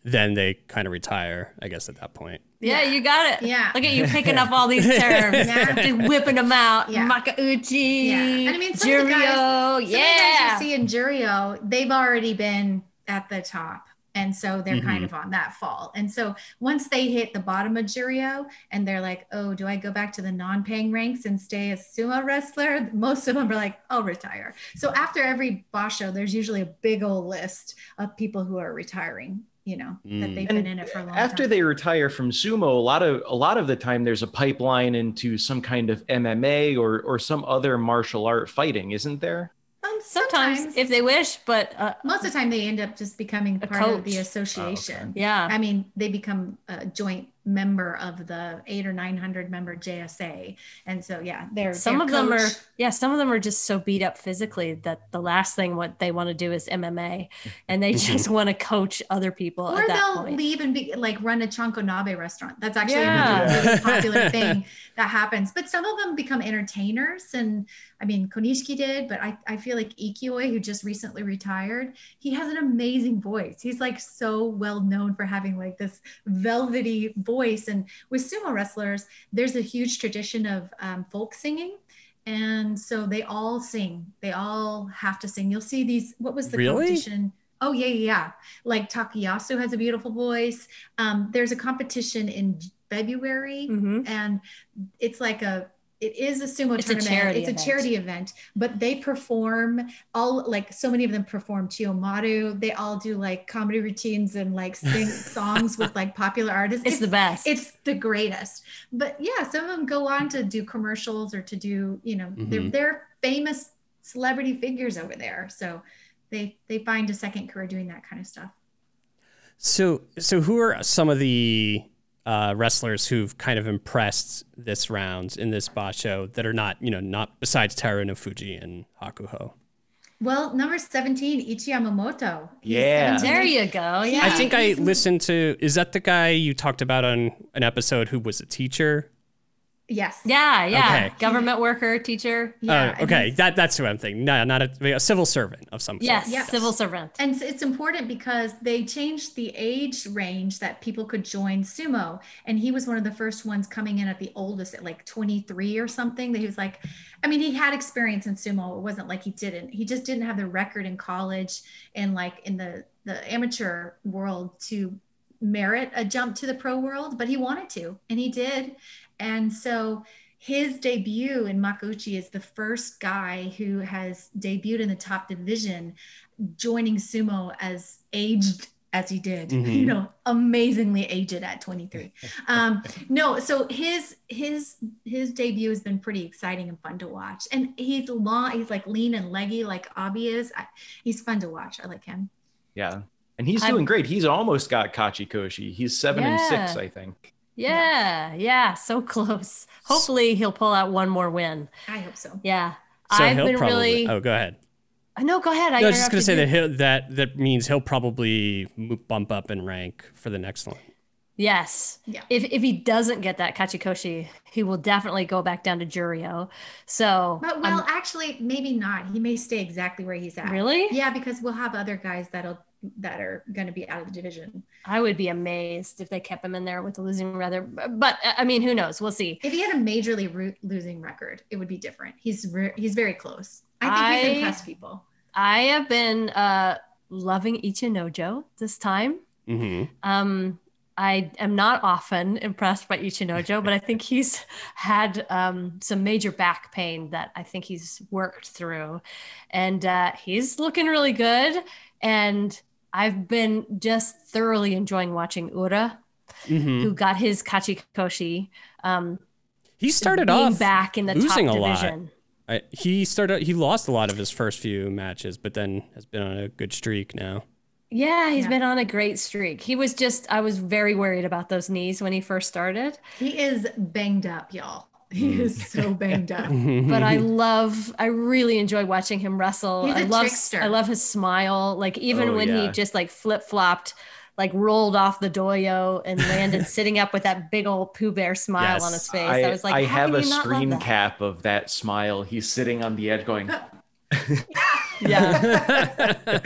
then they kind of retire. I guess at that point. Yeah, Yeah. you got it. Yeah. Look at you picking up all these terms, Yeah. Just whipping them out. Yeah. Makuuchi, Yeah. And I mean, some of the guys- Juryo, Some of the guys yeah. you see in Juryo, they've already been at the top. And so they're kind Mhm. of on that fall. And so once they hit the bottom of Juryo and they're like, oh, do I go back to the non paying ranks and stay a sumo wrestler? Most of them are like, I'll retire. So after every Basho, there's usually a big old list of people who are retiring, you know, that Mm. they've And been in it for a long After time. they retire from sumo, a lot of a lot of the time there's a pipeline into some kind of MMA or or some other martial art fighting, isn't there? Um, Sometimes, if they wish, but uh, most of the time they end up just becoming A part of the coach. association. yeah, I mean, they become a joint member of the eight or nine hundred member JSA, and so yeah, they're some their of them are yeah some of them are just so beat up physically that the last thing what they want to do is mma and they mm-hmm. just want to coach other people or at that they'll point leave and be like run a chanko nabe restaurant. That's actually Yeah. a really popular thing that happens. But some of them become entertainers, and I mean Konishiki did, but I, I feel like Ikioi, who just recently retired, he has an amazing voice. He's like so well known for having like this velvety voice. And with sumo wrestlers, there's a huge tradition of um, folk singing. And so they all sing. They all have to sing. You'll see these. What was the Really? competition? Oh yeah, yeah, yeah. Like Takayasu has a beautiful voice. Um, there's a competition in February, Mhm. and it's like a. It is a sumo It's a tournament. charity it's a event. charity event, but they perform all like so many of them perform Chiyomaru. They all do like comedy routines and like sing songs with like popular artists. it's the best It's the greatest. But yeah, some of them go on to do commercials or to do, you know, they're Mhm. they're famous celebrity figures over there. So they they find a second career doing that kind of stuff. So, so who are some of the uh, wrestlers who've kind of impressed this round in this basho that are not, you know, not besides Terunofuji and Hakuho? Well, number 17, Ichiyamamoto. Yeah. 17 there you go yeah I think I listened to. Is that the guy you talked about on an episode who was a teacher? Yes. yeah yeah Okay. government worker teacher Yeah, Oh, and okay, that that's who I'm thinking. No, not a, a civil servant of some sort. yes Yes. civil servant And it's- it's important because they changed the age range that people could join sumo. And he was one of the first ones coming in at the oldest at like 23 or something. That he was like, I mean, he had experience in sumo. It wasn't like he didn't. He just didn't have the record in college and like in the the amateur world to merit a jump to the pro world, but he wanted to, and he did. And so his debut in Makuuchi is the first guy who has debuted in the top division, joining sumo as aged as he did, Mhm. you know, amazingly aged at 23. Um, no, so his his his debut has been pretty exciting and fun to watch. And he's long, he's like lean and leggy like Abi is. I, he's fun to watch. I like him. Yeah. And he's I'm- doing great. He's almost got Kachikoshi. He's seven and six, I think. Yeah yeah so close hopefully he'll pull out one more win I hope so. yeah So i've been probably. really Oh, go ahead. Uh, no go ahead I was just gonna say you. that he'll, that that means he'll probably bump up in rank for the next one. Yes. Yeah. If if he doesn't get that Kachikoshi, he will definitely go back down to Juryo. So But well, actually, maybe not. He may stay exactly where he's at. really, Yeah, because we'll have other guys that'll that are going to be out of the division. I would be amazed if they kept him in there with the losing rather. But I mean, who knows? We'll see. If he had a majorly ro- losing record, it would be different. He's re- he's very close. I think I- he's impressed people. I have been uh, loving Ichinojo this time. hmm Um, I am not often impressed by Ichinojo, but I think he's had um, some major back pain that I think he's worked through. And uh, he's looking really good. And I've been just thoroughly enjoying watching Ura, hmm who got his Kachikoshi. Um, He started being off back in the losing top a lot. I, he started. He lost a lot of his first few matches, but then has been on a good streak now. Yeah, he's Yeah. been on a great streak. He was just, I was very worried about those knees when he first started. He is banged up, y'all. He mm. is so banged up. but I love, I really enjoy watching him wrestle. He's I a love, trickster. I love his smile. Like even Oh, when yeah. he just like flip flopped, like rolled off the dohyo and landed sitting up with that big old Pooh Bear smile on his face. I, I, was like, I have a you not love screen cap of that smile. He's sitting on the edge going, Yeah,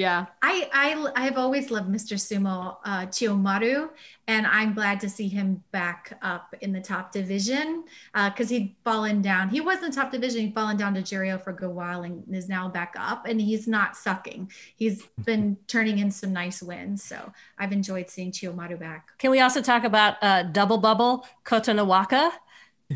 yeah. I, I I've always loved Mr. Sumo uh, Chiyomaru, and I'm glad to see him back up in the top division because he'd fallen down. He was in the top division. He'd fallen down to Juryo for a good while and is now back up, and he's not sucking. He's been turning in some nice wins. So I've enjoyed seeing Chiyomaru back. Can we also talk about uh, Double Bubble Kotonawaka,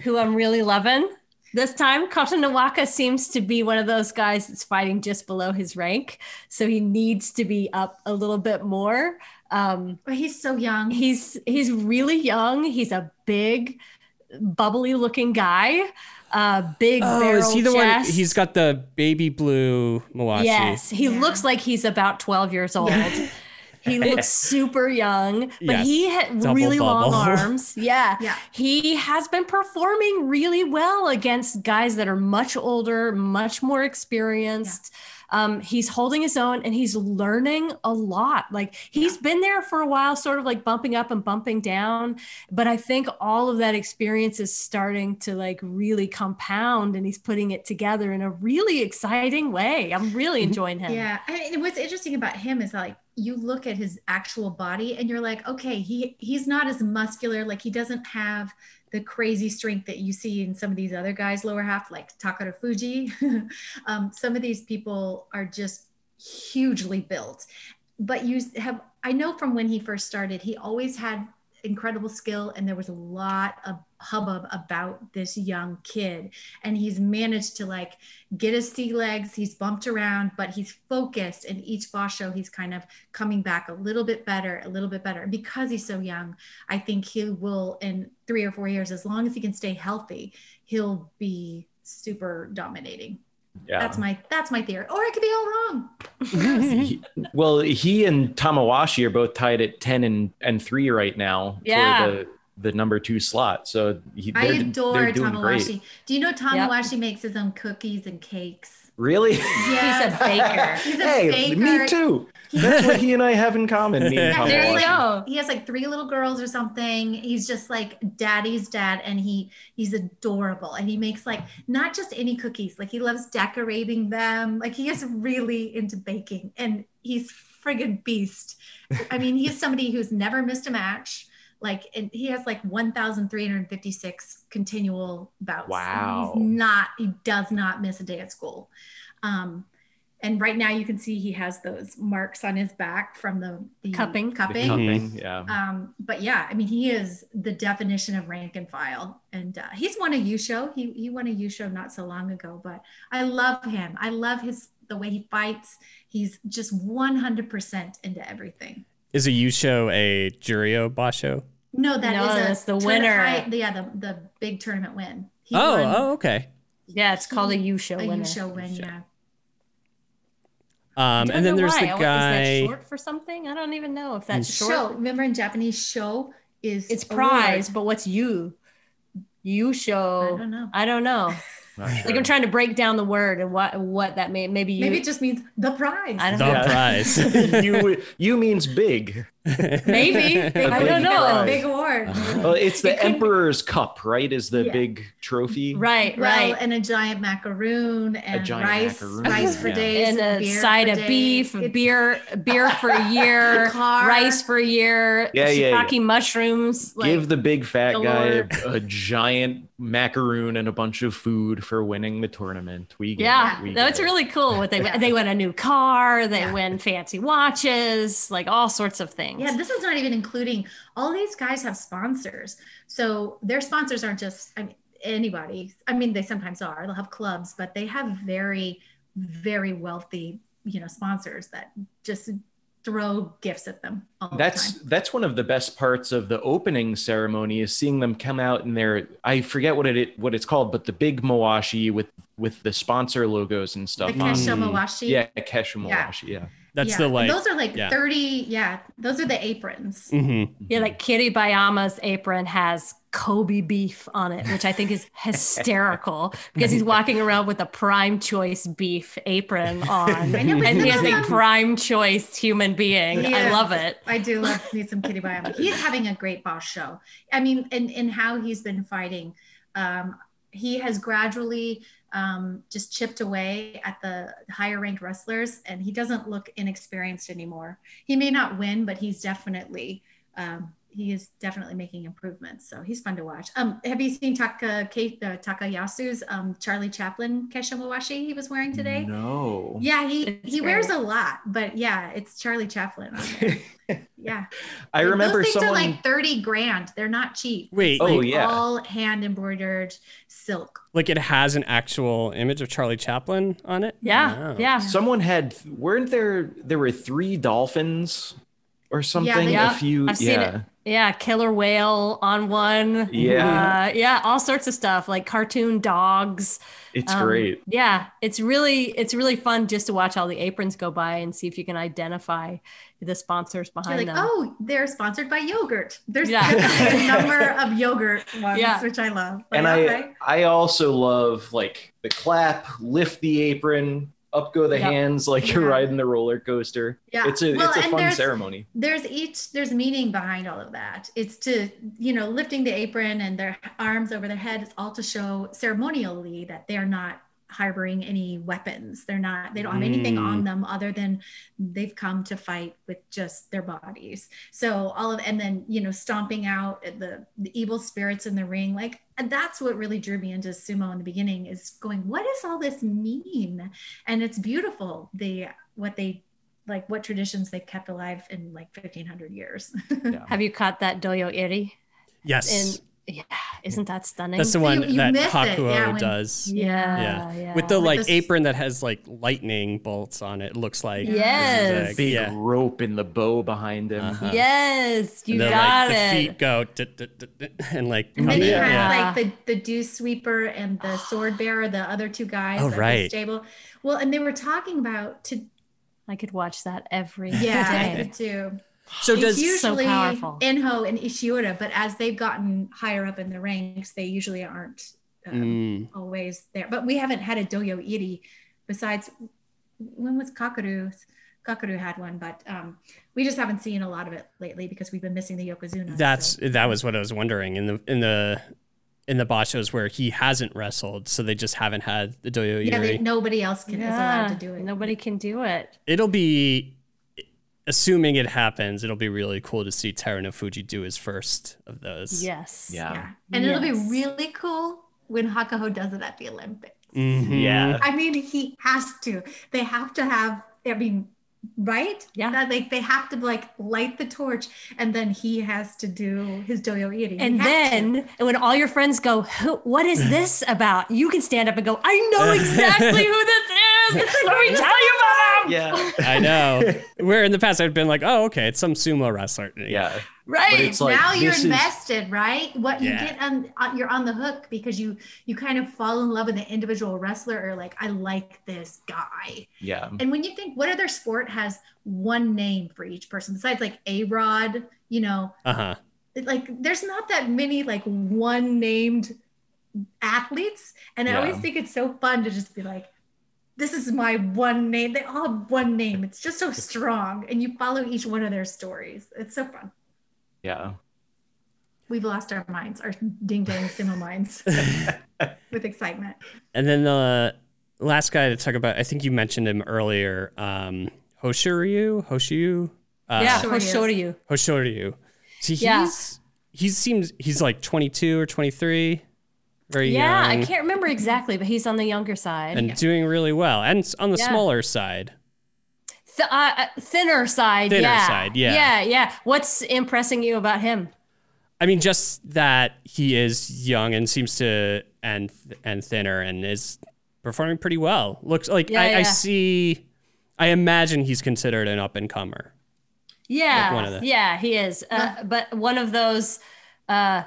who I'm really loving? This time, Kotonawaka seems to be one of those guys that's fighting just below his rank. So he needs to be up a little bit more. Um, But he's so young. he's he's really young. He's a big, bubbly looking guy. Uh, big oh, barrel is he the one? He's got the baby blue Mawashi. Yes, he Yeah. looks like he's about 12 years old. He looks super young, but Yes. he had Double really long arms. Yeah. Yeah. He has been performing really well against guys that are much older, much more experienced. Um, he's holding his own and he's learning a lot. Like he's been there for a while, sort of like bumping up and bumping down. But I think all of that experience is starting to like really compound and he's putting it together in a really exciting way. I'm really enjoying him. Yeah. I mean, what's interesting about him is like you look at his actual body and you're like, okay, he he's not as muscular. Like he doesn't have the crazy strength that you see in some of these other guys lower half, like Takarafuji. um, some of these people are just hugely built. But you have, I know from when he first started, he always had incredible skill and there was a lot of hubbub about this young kid. And he's managed to like get his sea legs he's bumped around but he's focused. And each basho he's kind of coming back a little bit better a little bit better. And because he's so young i think he will in three or four years as long as he can stay healthy he'll be super dominating. Yeah. that's my that's my theory. Or it could be all wrong. He- well, he and Tamawashi are both tied at 10 and, and 3 right now Yeah. for the, the number two slot. So he, i they're, adore they're doing tamawashi great. do you know tamawashi makes his own cookies and cakes Really? Yes. He's a baker. He's a hey, baker. me too. That's what he and I have in common. Me and Yeah, there you go. he has like three little girls or something he's just like daddy's dad and he he's adorable and he makes like not just any cookies like he loves decorating them like he is really into baking and he's friggin beast i mean he's somebody who's never missed a match like and he has like 1356 continual bouts Wow. he's not he does not miss a day at school um and right now you can see he has those marks on his back from the, the Cupping. The cupping cupping, yeah. um, but yeah, I mean, he is the definition of rank and file, and uh, he's won a Yusho. He he won a Yusho not so long ago, but I love him. I love his the way he fights. He's just one hundred percent into everything. Is a Yusho a Juryo Basho? No, that is No, a that's the tourna- winner. high- yeah, the the big tournament win. He Oh, won oh, okay. Yeah, it's called a Yusho a winner. Yusho win. Sure. Yeah, Um, Don't and then there's why. the I- Is guy. that short for something? I don't even know if that's short. show. Remember in Japanese, show is It's prize, but what's you? You I show. don't know. I don't know. Not Like. I'm trying to break down the word and what what that may maybe you. Maybe it just means the prize. I don't The know. Prize. you you means big. Maybe. Big- I don't know. prize. Big award. Well, it's the It could be- Emperor's Cup, right? Is the Yeah. big trophy? Right, Well, right. and a giant macaroon and giant rice, macaroon, rice for yeah. days, and a beer side of days. beef, It's- beer, beer for a year, Car. rice for a year, Yeah, yeah, yeah. shiitake mushrooms. Like, Give the big fat guy a, a giant macaroon and a bunch of food for winning the tournament. We get yeah, it. We that's get it. really cool. What they they win a new car, they Yeah. win fancy watches, like all sorts of things. Yeah, this is not even including all these guys have sponsors. So their sponsors aren't just I mean, anybody. I mean, they sometimes are. They'll have clubs, but they have very, very wealthy, you know, sponsors that just throw gifts at them That's the that's one of the best parts of the opening ceremony is seeing them come out in their I forget what it what it's called, but the big mawashi with with the sponsor logos and The stuff. Kesho Mm. Mawashi. Yeah, Kesho Yeah. Yeah. That's Yeah, the and like. those are like yeah. 30, yeah, those are the aprons. Mhm. Yeah, like Kiribayama's apron has Kobe beef on it, which I think is hysterical because he's walking around with a prime choice beef apron on. I know, and he has a of prime choice human being. I love it. I do love me some Kiribayama. He's having a great basho. I mean, in, in how he's been fighting, um, he has gradually um, just chipped away at the higher ranked wrestlers, and he doesn't look inexperienced anymore. He may not win, but he's definitely um, he is definitely making improvements. So he's fun to watch. Um, have you seen Taka Ke- uh, Takayasu's um, Charlie Chaplin Keshomawashi he was wearing today? No. Yeah, he It's he wears great. a lot, but yeah, it's Charlie Chaplin. yeah, I Like, remember those things someone are like thirty grand. They're not cheap. Wait, Oh, yeah. all hand embroidered silk. like it has an actual image of Charlie Chaplin on it? Yeah, Wow. yeah. someone had weren't there there were three dolphins or something they- a Yeah, few I've seen yeah it. Yeah, killer whale on one. Yeah. Uh, yeah, all sorts of stuff like cartoon dogs. it's Um, great Yeah, it's really it's really fun just to watch all the aprons go by and see if you can identify the sponsors You're behind like, them. oh, they're sponsored by yogurt. There's Yeah. a number of yogurt ones, Yeah. which I love. and Like, I okay. I also love like the clap, lift the apron, up go the Yep. hands like you're riding the roller coaster. Yeah. It's a Well, it's a fun there's- ceremony. there's each there's meaning behind all of that it's to you know lifting the apron and their arms over their head it's all to show ceremonially that they're not harboring any weapons they're not they don't have anything Mm. on them other than they've come to fight with just their bodies so all of and then you know stomping out the the evil spirits in the ring like and that's what really drew me into sumo in the beginning is going what does all this mean and it's beautiful the what they like what traditions they've kept alive in like 1500 years Yeah. Have you caught that dohyo iri? Yes. And yeah, isn't that stunning? That's the So one you- you that Hakuho yeah, when- does. yeah, Yeah. yeah. With the With like this- apron that has like lightning bolts on it, it looks like. Yes. Zigzag. Big Yeah. rope in the bow behind him. Uh-huh. yes, you And then, got like, it. The feet go and like and come then in. you Yeah. have Yeah. like the the dew sweeper and the sword bearer the other two guys Oh, at the right. stable well and they were talking about to I could watch that every yeah I day. did too So it's does usually powerful. Enho and Ishiura, but as they've gotten higher up in the ranks, they usually aren't um, Mm. always there. But we haven't had a dohyo iri besides when was Kakuryu? Kakuryu had one, but um, we just haven't seen a lot of it lately because we've been missing the Yokozuna. that's so- that was what I was wondering in the in the in the bashos where he hasn't wrestled, so they just haven't had the dohyo yeah, they, nobody else can, is allowed to do it. Nobody can do it. It'll be assuming it happens, it'll be really cool to see Terunofuji do his first of those. Yes. Yeah. Yeah, and it'll be really cool when Hakuho does it at the Olympics. Mhm. Yeah. I mean, he has to. They have to have. I mean, right? Yeah. That, like they have to like light the torch, and then he has to do his dohyo iri. He And has to. then when all your friends go, "Who- what is this about? You can stand up and go, I know exactly who this is. Let me tell you about him. Yeah. I know. Where in the past I'd been like, oh, okay, it's some sumo wrestler. Yeah. Right. But it's like now you're this is- invested, right? What you Yeah. get on, on, you're on the hook because you you kind of fall in love with the individual wrestler, or like I like this guy. Yeah. And when you think what other sport has one name for each person besides like a Rod, you know, Uh huh. like there's not that many like one named athletes and i always think it's so fun to just be like this is my one name they all have one name it's just so strong and you follow each one of their stories it's so fun Yeah. we've lost our minds our ding dang simo minds with excitement And then the last guy to talk about, I think you mentioned him earlier, um, Hoshiryu, Hoshiyu, uh, yeah, Shoryu. I'll show you. Hoshoryu. See, he's Yeah. he seems he's like 22 or 23, very Yeah, young, I can't remember exactly, but he's on the younger side. and doing really well, and on the Yeah. smaller side. Th- uh, uh, thinner side. Thinner yeah. side, yeah. Yeah, yeah. What's impressing you about him? I mean, just that he is young and seems to and and thinner and is performing pretty well. Looks like Yeah, I, I see. I imagine he's considered an up and comer. Yeah, of the- yeah, he is. Uh, but one of those uh,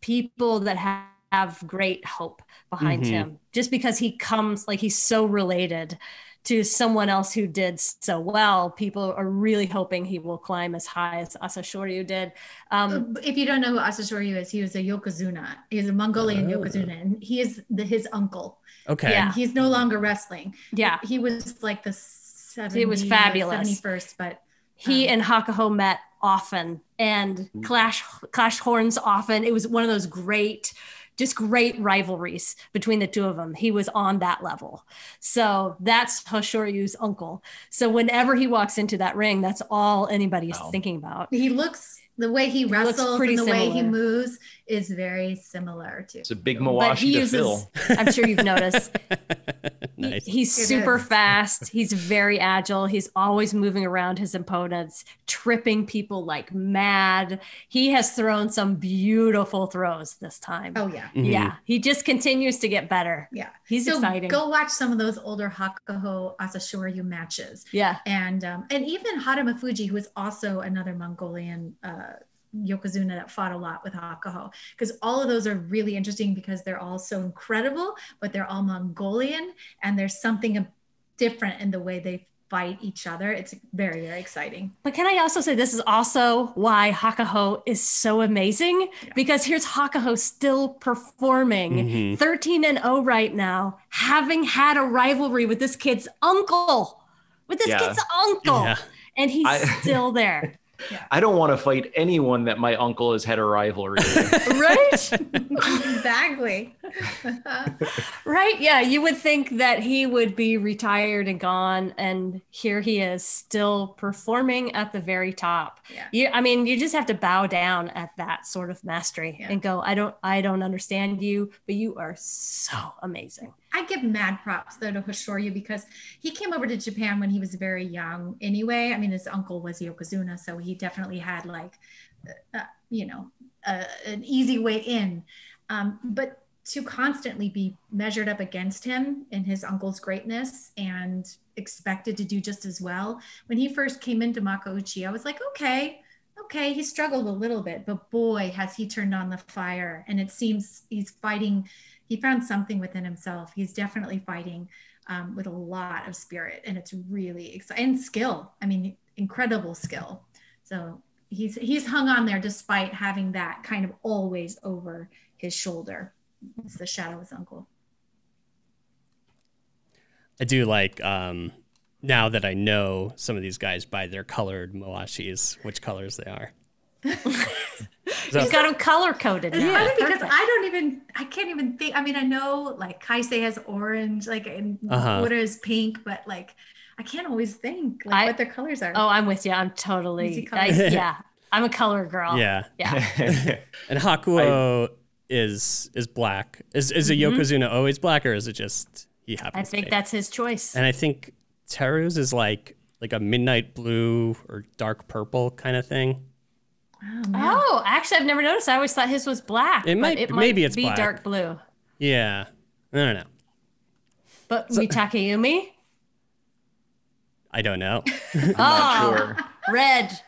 people that ha- have great hope behind Mhm. him, just because he comes like he's so related to someone else who did so well. People are really hoping he will climb as high as Asashoryu did. Um, if you don't know who asashoryu is he was a yokozuna he's a mongolian Oh. yokozuna and he is the, his uncle Okay. Yeah. he's no longer wrestling yeah, he was like the 70, He was fabulous. 71st but he Um, and Hakuho met often and clash clash horns often. It was one of those great, just great rivalries between the two of them. He was on that level. So that's Hoshoryu's uncle. So whenever he walks into that ring, that's all anybody's Wow. thinking about. he looks the way he looks wrestles pretty and the way he moves is very similar to It's a big But Mawashi he to uses, fill. I'm sure you've noticed, He- nice. He's It super is. fast. He's very agile. He's always moving around his opponents, tripping people like mad. He has thrown some beautiful throws this time. oh yeah Mhm. Yeah, he just continues to get better. yeah He's so exciting. go watch some of those older Hakuho asashoryu matches yeah, and um, and even Harumafuji who is also another mongolian uh Yokozuna that fought a lot with Hakuho because all of those are really interesting because they're all so incredible, but they're all Mongolian and there's something different in the way they fight each other. It's very, very exciting. But can I also say this is also why Hakuho is so amazing because here's Hakuho still performing Mhm. 13 and 0 right now, having had a rivalry with this kid's uncle, with this Yeah. kid's uncle, Yeah. and he's I- still there. I don't want to fight anyone that my uncle has had a rivalry with. right? exactly. Right? Yeah, you would think that he would be retired and gone, and here he is still performing at the very top. Yeah. You, I mean, you just have to bow down at that sort of mastery Yeah. and go, I don't, I don't understand you, but you are so amazing. I give mad props though to Hoshoryu because he came over to Japan when he was very young anyway. I mean, his uncle was Yokozuna, so he definitely had like, uh, you know, uh, an easy way in. Um, but to constantly be measured up against him in his uncle's greatness and expected to do just as well. When he first came into Makuuchi, I was like, okay, okay, he struggled a little bit, but boy, has he turned on the fire. And it seems he's fighting he found something within himself. He's definitely fighting um, with a lot of spirit, and it's really exciting and skill. I mean, incredible skill. So he's he's hung on there despite having that kind of always over his shoulder. It's the shadow of his uncle. I do like um, now that I know some of these guys by their colored mawashis, which colors they are. So- He's got them color coded It's now. funny because Perfect. I don't even I can't even think. I mean, I know like Kaisei has orange, like and Uh-huh. Buddha is pink, but like I can't always think like I- what their colors are. Oh, I'm with you. I'm totally. I, yeah. I'm a color girl. Yeah. Yeah. And Hakuho is is black. Is is a Yokozuna always black or is it just he happens I think be? that's his choice. And I think Teru's is like like a midnight blue or dark purple kind of thing. Oh. Oh, actually, I've never noticed. I always thought his was black. It might- it maybe it's be black. dark blue. Yeah. I don't know. But Mitakeumi? I don't know. Oh, sure. red.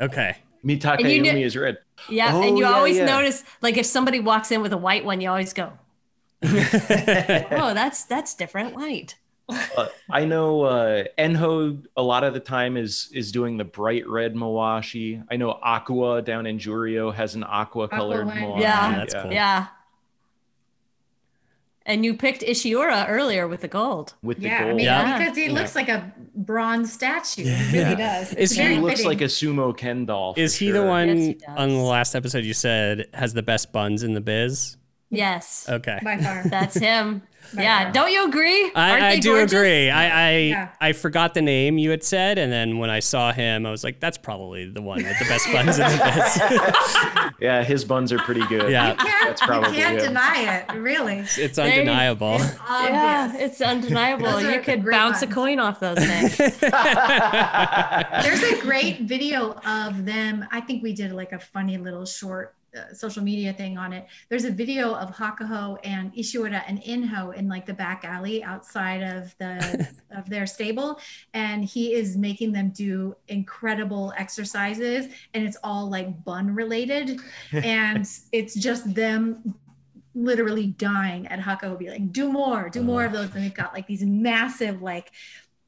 Okay. Mitaka And Yumi kn- is red. Yeah, Oh, and you oh, yeah, always yeah. notice, like, if somebody walks in with a white one, you always go, "Oh, that's that's different white." Uh, I know uh, Enho a lot of the time is is doing the bright red Mawashi. I know Akua down in Juryo has an aqua colored one, Mawashi. Yeah. That's cool. Yeah. And you picked Ishiura earlier with the gold. With the Yeah, I gold. mean, Yeah. because he Yeah. looks like a bronze statue. Yeah. He really does. Is It's he- very he looks fitting. like a sumo Ken doll. Is he sure. the one Yes, he on the last episode you said has the best buns in the biz? Yes, Okay. by far. that's him. By yeah, far. don't you agree? I, I do gorgeous? agree. I I, Yeah. I forgot the name you had said, and then when I saw him, I was like, "That's probably the one with the best buns in the Yeah, his buns are pretty good. Yeah. You can't, That's probably you can't him. deny it, really. biz." It's undeniable. It's Yeah, it's undeniable. You could great bounce a coin off those things. There's a great video of them. I think we did like a funny little short uh, social media thing on it. There's a video of Hakuho and Ishiura and Enho in like the back alley outside of the of their stable, and he is making them do incredible exercises, and it's all like bun related, and it's just them literally dying at Hakuho be like, do more, do more of those, and they've got like these massive like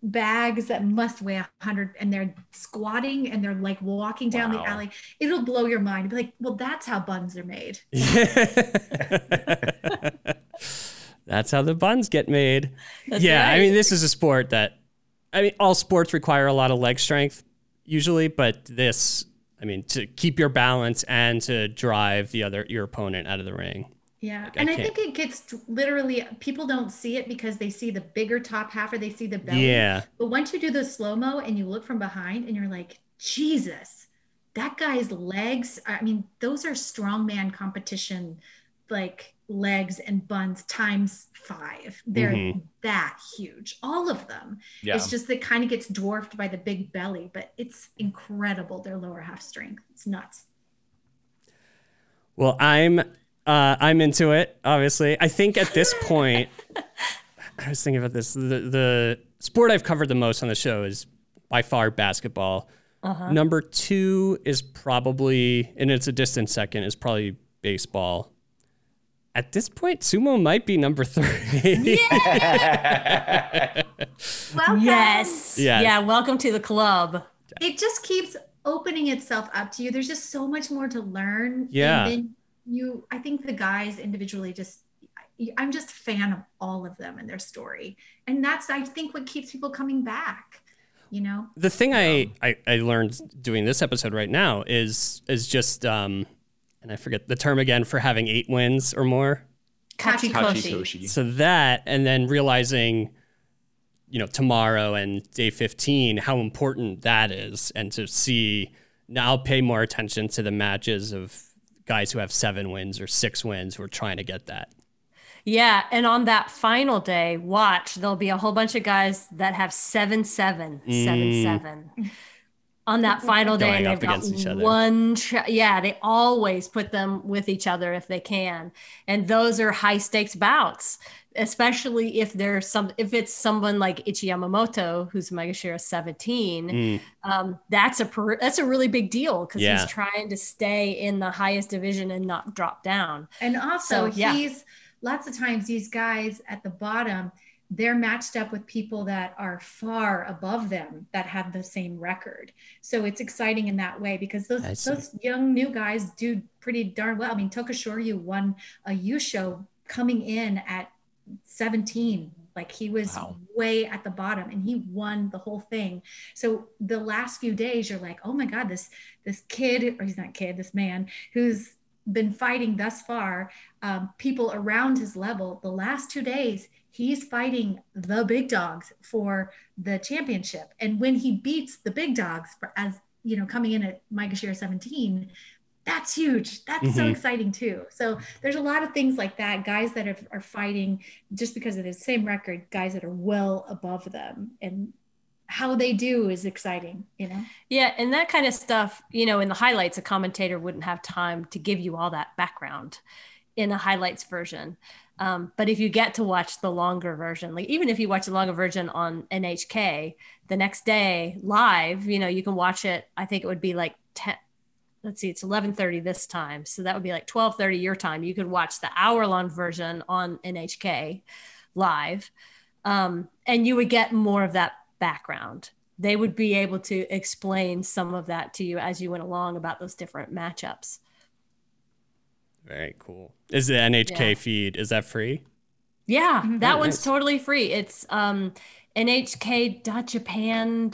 bags that must weigh a hundred and they're squatting and they're like walking down Wow. the alley. It'll blow your mind. Be like, well, that's how buns are made. That's how the buns get made. That's yeah, I mean, this is a sport that, I mean, all sports require a lot of leg strength usually, but this, I mean, to keep your balance and to drive the other your opponent out of the ring. Yeah. Like, and I, can't- think it gets literally, people don't see it because they see the bigger top half or they see the belly. Yeah, But once you do the slow mo and you look from behind and you're like, Jesus, that guy's legs. I mean, those are strongman competition, like legs and buns times five. They're Mhm. that huge, all of them. Yeah. It's just that kind of gets dwarfed by the big belly, but it's incredible their lower half strength. It's nuts. Well, I'm uh, I'm into it. Obviously, I think at this point, I was thinking about this. The the sport I've covered the most on the show is by far basketball. Uh-huh. Number two is probably, and it's a distant second, is probably baseball. At this point, sumo might be number three. Welcome. Yes. Yes. Yeah. Welcome to the club. It just keeps opening itself up to you. There's just so much more to learn. Yeah. And then you, I think the guys individually just, I- I'm just a fan of all of them and their story. And that's, I think, what keeps people coming back, you know? the thing I, I I learned doing this episode right now is is just um, and I forget the term again for having eight wins or more. Kachikoshi. Kachikoshi. So that, and then realizing, you know, tomorrow and day 15, how important that is. And to see, now I'll pay more attention to the matches of guys who have seven wins or six wins who are trying to get that. Yeah, and on that final day, watch there'll be a whole bunch of guys that have seven seven seven Mm. seven on that final day, they've got each other. one. Tra- yeah, they always put them with each other if they can, and those are high stakes bouts, especially if there's some if it's someone like Ichiyamamoto who's Maegashira seventeen. Mm, Um, that's a per- that's a really big deal because Yeah. he's trying to stay in the highest division and not drop down. And also, So, yeah. he's lots of times these guys at the bottom, they're matched up with people that are far above them that have the same record. So it's exciting in that way because those those young new guys do pretty darn well. I mean, Tokushoryu won a Yusho coming in at 17. Like he was Wow. way at the bottom and he won the whole thing. So the last few days you're like, "Oh my god, this this kid or he's not kid, this man who's been fighting thus far, um, people around his level. The last two days, he's fighting the big dogs for the championship. And when he beats the big dogs, for, as you know, coming in at Maegashira 17, that's huge. That's so Mhm. exciting too. So there's a lot of things like that. Guys that are, are fighting just because of the same record, guys that are well above them, and how they do is exciting. You know. Yeah, and that kind of stuff, you know, in the highlights, a commentator wouldn't have time to give you all that background in a highlights version. Um, but if you get to watch the longer version, like even if you watch the longer version on NHK the next day live, you know, you can watch it. I think it would be like 10, let's see, it's 1130 this time. So that would be like 1230 your time. You could watch the hour long version on NHK live. Um, and you would get more of that background they would be able to explain some of that to you as you went along about those different matchups. very cool. Is the NHK Yeah. feed, is that free? Yeah, Mhm. that Oh, one's nice. totally free. It's um nhk.japan.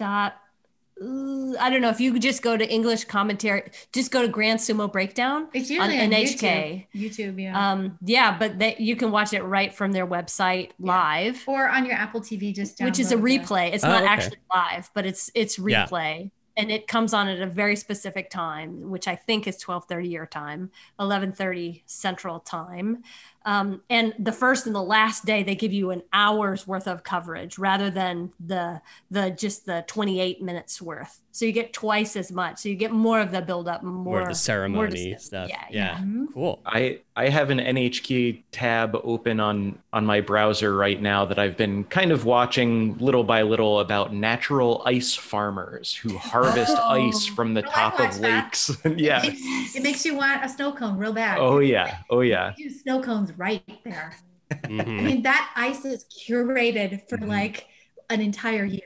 I don't know if you could just go to English commentary, just go to Grand Sumo Breakdown. It's On usually on, NHK. YouTube. YouTube, yeah. Um, yeah, but they, you can watch it right from their website live. or on your Apple TV, just which is a download the- replay. It's Oh, not okay. actually live, but it's it's Yeah. replay. And it comes on at a very specific time, which I think is 12:30 your time, 11:30 Central Time. Um, and the first and the last day, they give you an hour's worth of coverage rather than the the just the 28 minutes worth. So you get twice as much. So you get more of the build up, more, More of the ceremony dis- stuff. Yeah, Yeah. Mhm. Cool. I I have an NHK tab open on on my browser right now that I've been kind of watching little by little about natural ice farmers who harvest Oh. ice from the Oh, top of that. lakes. yeah. It makes, it makes you want a snow cone real bad. Oh yeah. Oh yeah. Snow cones right there. I Mhm. mean, that ice is curated for Mhm. like an entire year.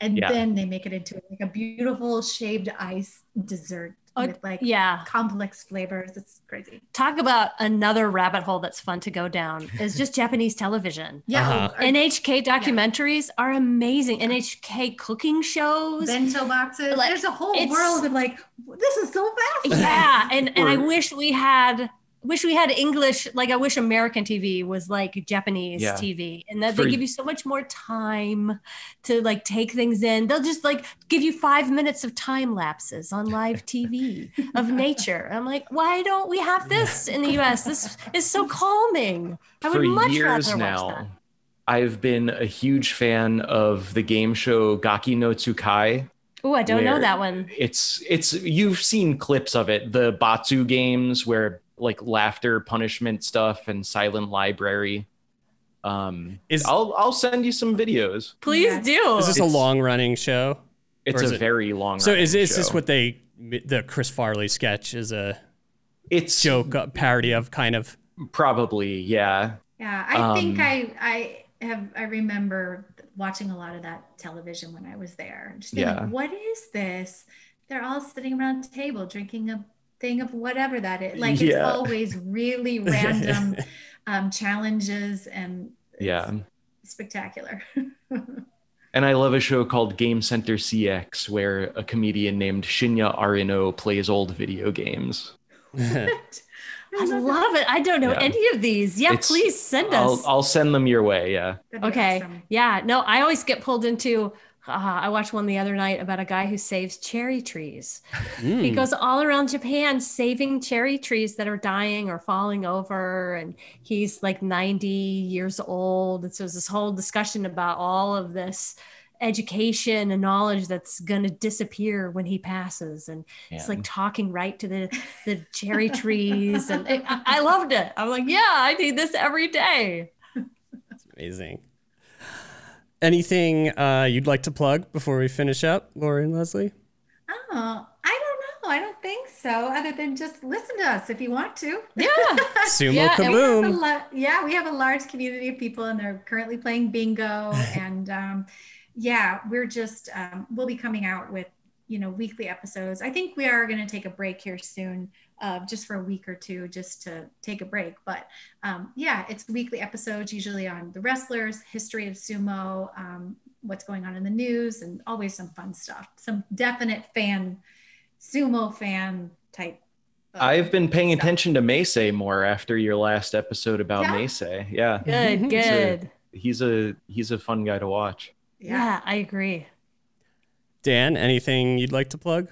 And Yeah. then they make it into like a beautiful shaved ice dessert Oh, with like Yeah. complex flavors. It's crazy. Talk about another rabbit hole that's fun to go down is just Japanese television. Yeah. Uh-huh. oh, NHK documentaries are amazing. NHK cooking shows. bento boxes. Like, There's a whole world of like, this is so fast. yeah, and and I wish we had wish we had English like I wish American TV was like Japanese Yeah. TV and that For- they give you so much more time to like take things in. They'll just like give you 5 minutes of time lapses on live TV of nature. I'm like, why don't we have this in the US? This is so calming. I would For much years rather now, watch that. I've been a huge fan of the game show Gaki no Tsukai. Oh, I don't know that one. It's it's you've seen clips of it, the Batsu games where like laughter punishment stuff and silent library. Um Is- I'll I'll send you some videos. Please Yeah. do. Is this a It's- long running show? It's Or is a it- very long So is, running is this what they, the Chris Farley sketch is a it's joke, a parody of kind of? Probably, yeah. Yeah, I think Um, I I have I remember watching a lot of that television when I was there. Just being Yeah. like, what is this? They're all sitting around a table drinking a thing of whatever that is. Like it's always really random um, challenges and Yeah. spectacular. And I love a show called Game Center CX where a comedian named Shinya Arino plays old video games. I love it. I don't know Yeah. any of these. Yeah, It's- please send I'll, us. I'll send them your way. Yeah. Okay. awesome. Yeah. No, I always get pulled into. Uh, I watched one the other night about a guy who saves cherry trees. Mm. He goes all around Japan saving cherry trees that are dying or falling over. And he's like 90 years old. And so there's this whole discussion about all of this education and knowledge that's going to disappear when he passes. And it's like talking right to the, the cherry trees. And it, I I loved it. I'm like, yeah, I need this every day. It's amazing. Anything uh, you'd like to plug before we finish up, Lori and Leslie? Oh, I don't know. I don't think so. Other than just listen to us if you want to. Yeah. Sumo Yeah, and We have a lo- yeah, we have a large community of people, and they're currently playing bingo. and um, yeah, we're just um, we'll be coming out with you know weekly episodes. I think we are going to take a break here soon, uh, just for a week or two, just to take a break. But um, yeah, it's weekly episodes, usually on the wrestlers, history of sumo, um, what's going on in the news, and always some fun stuff. Some definite fan, sumo fan type. I've been paying stuff. attention to Meisei more after your last episode about Yeah. Meisei. Yeah. Good, He's good. He's a he's a fun guy to watch. Yeah. I agree. Dan, anything you'd like to plug?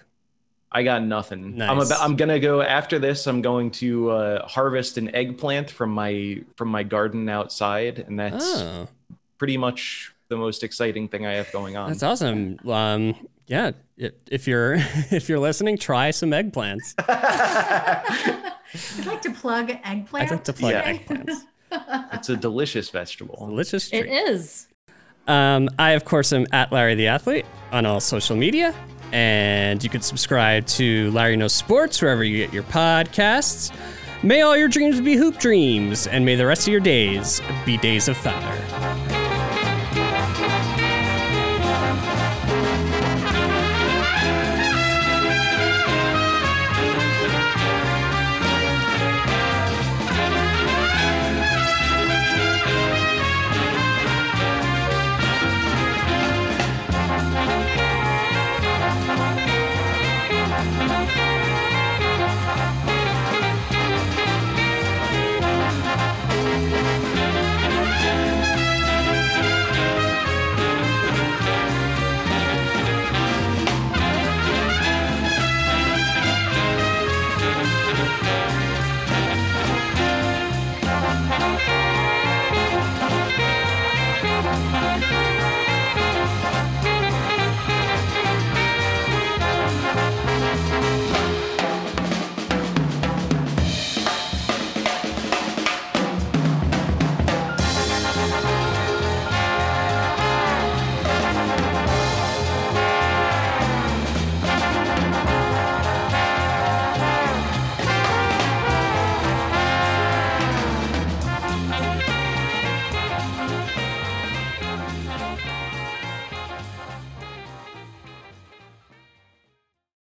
I got nothing. I'm Nice. about, I'm gonna go after this. I'm going to uh, harvest an eggplant from my from my garden outside, and that's Oh, pretty much the most exciting thing I have going on. that's awesome. Um, yeah, if you're if you're listening, try some eggplants. I'd like to plug eggplants. I'd like to plug Yeah. eggplants. it's a delicious vegetable. Delicious It treat. is. Um, I, of course, am at Larry the Athlete on all social media. And you can subscribe to Larry Knows Sports wherever you get your podcasts. May all your dreams be hoop dreams, and may the rest of your days be days of thunder.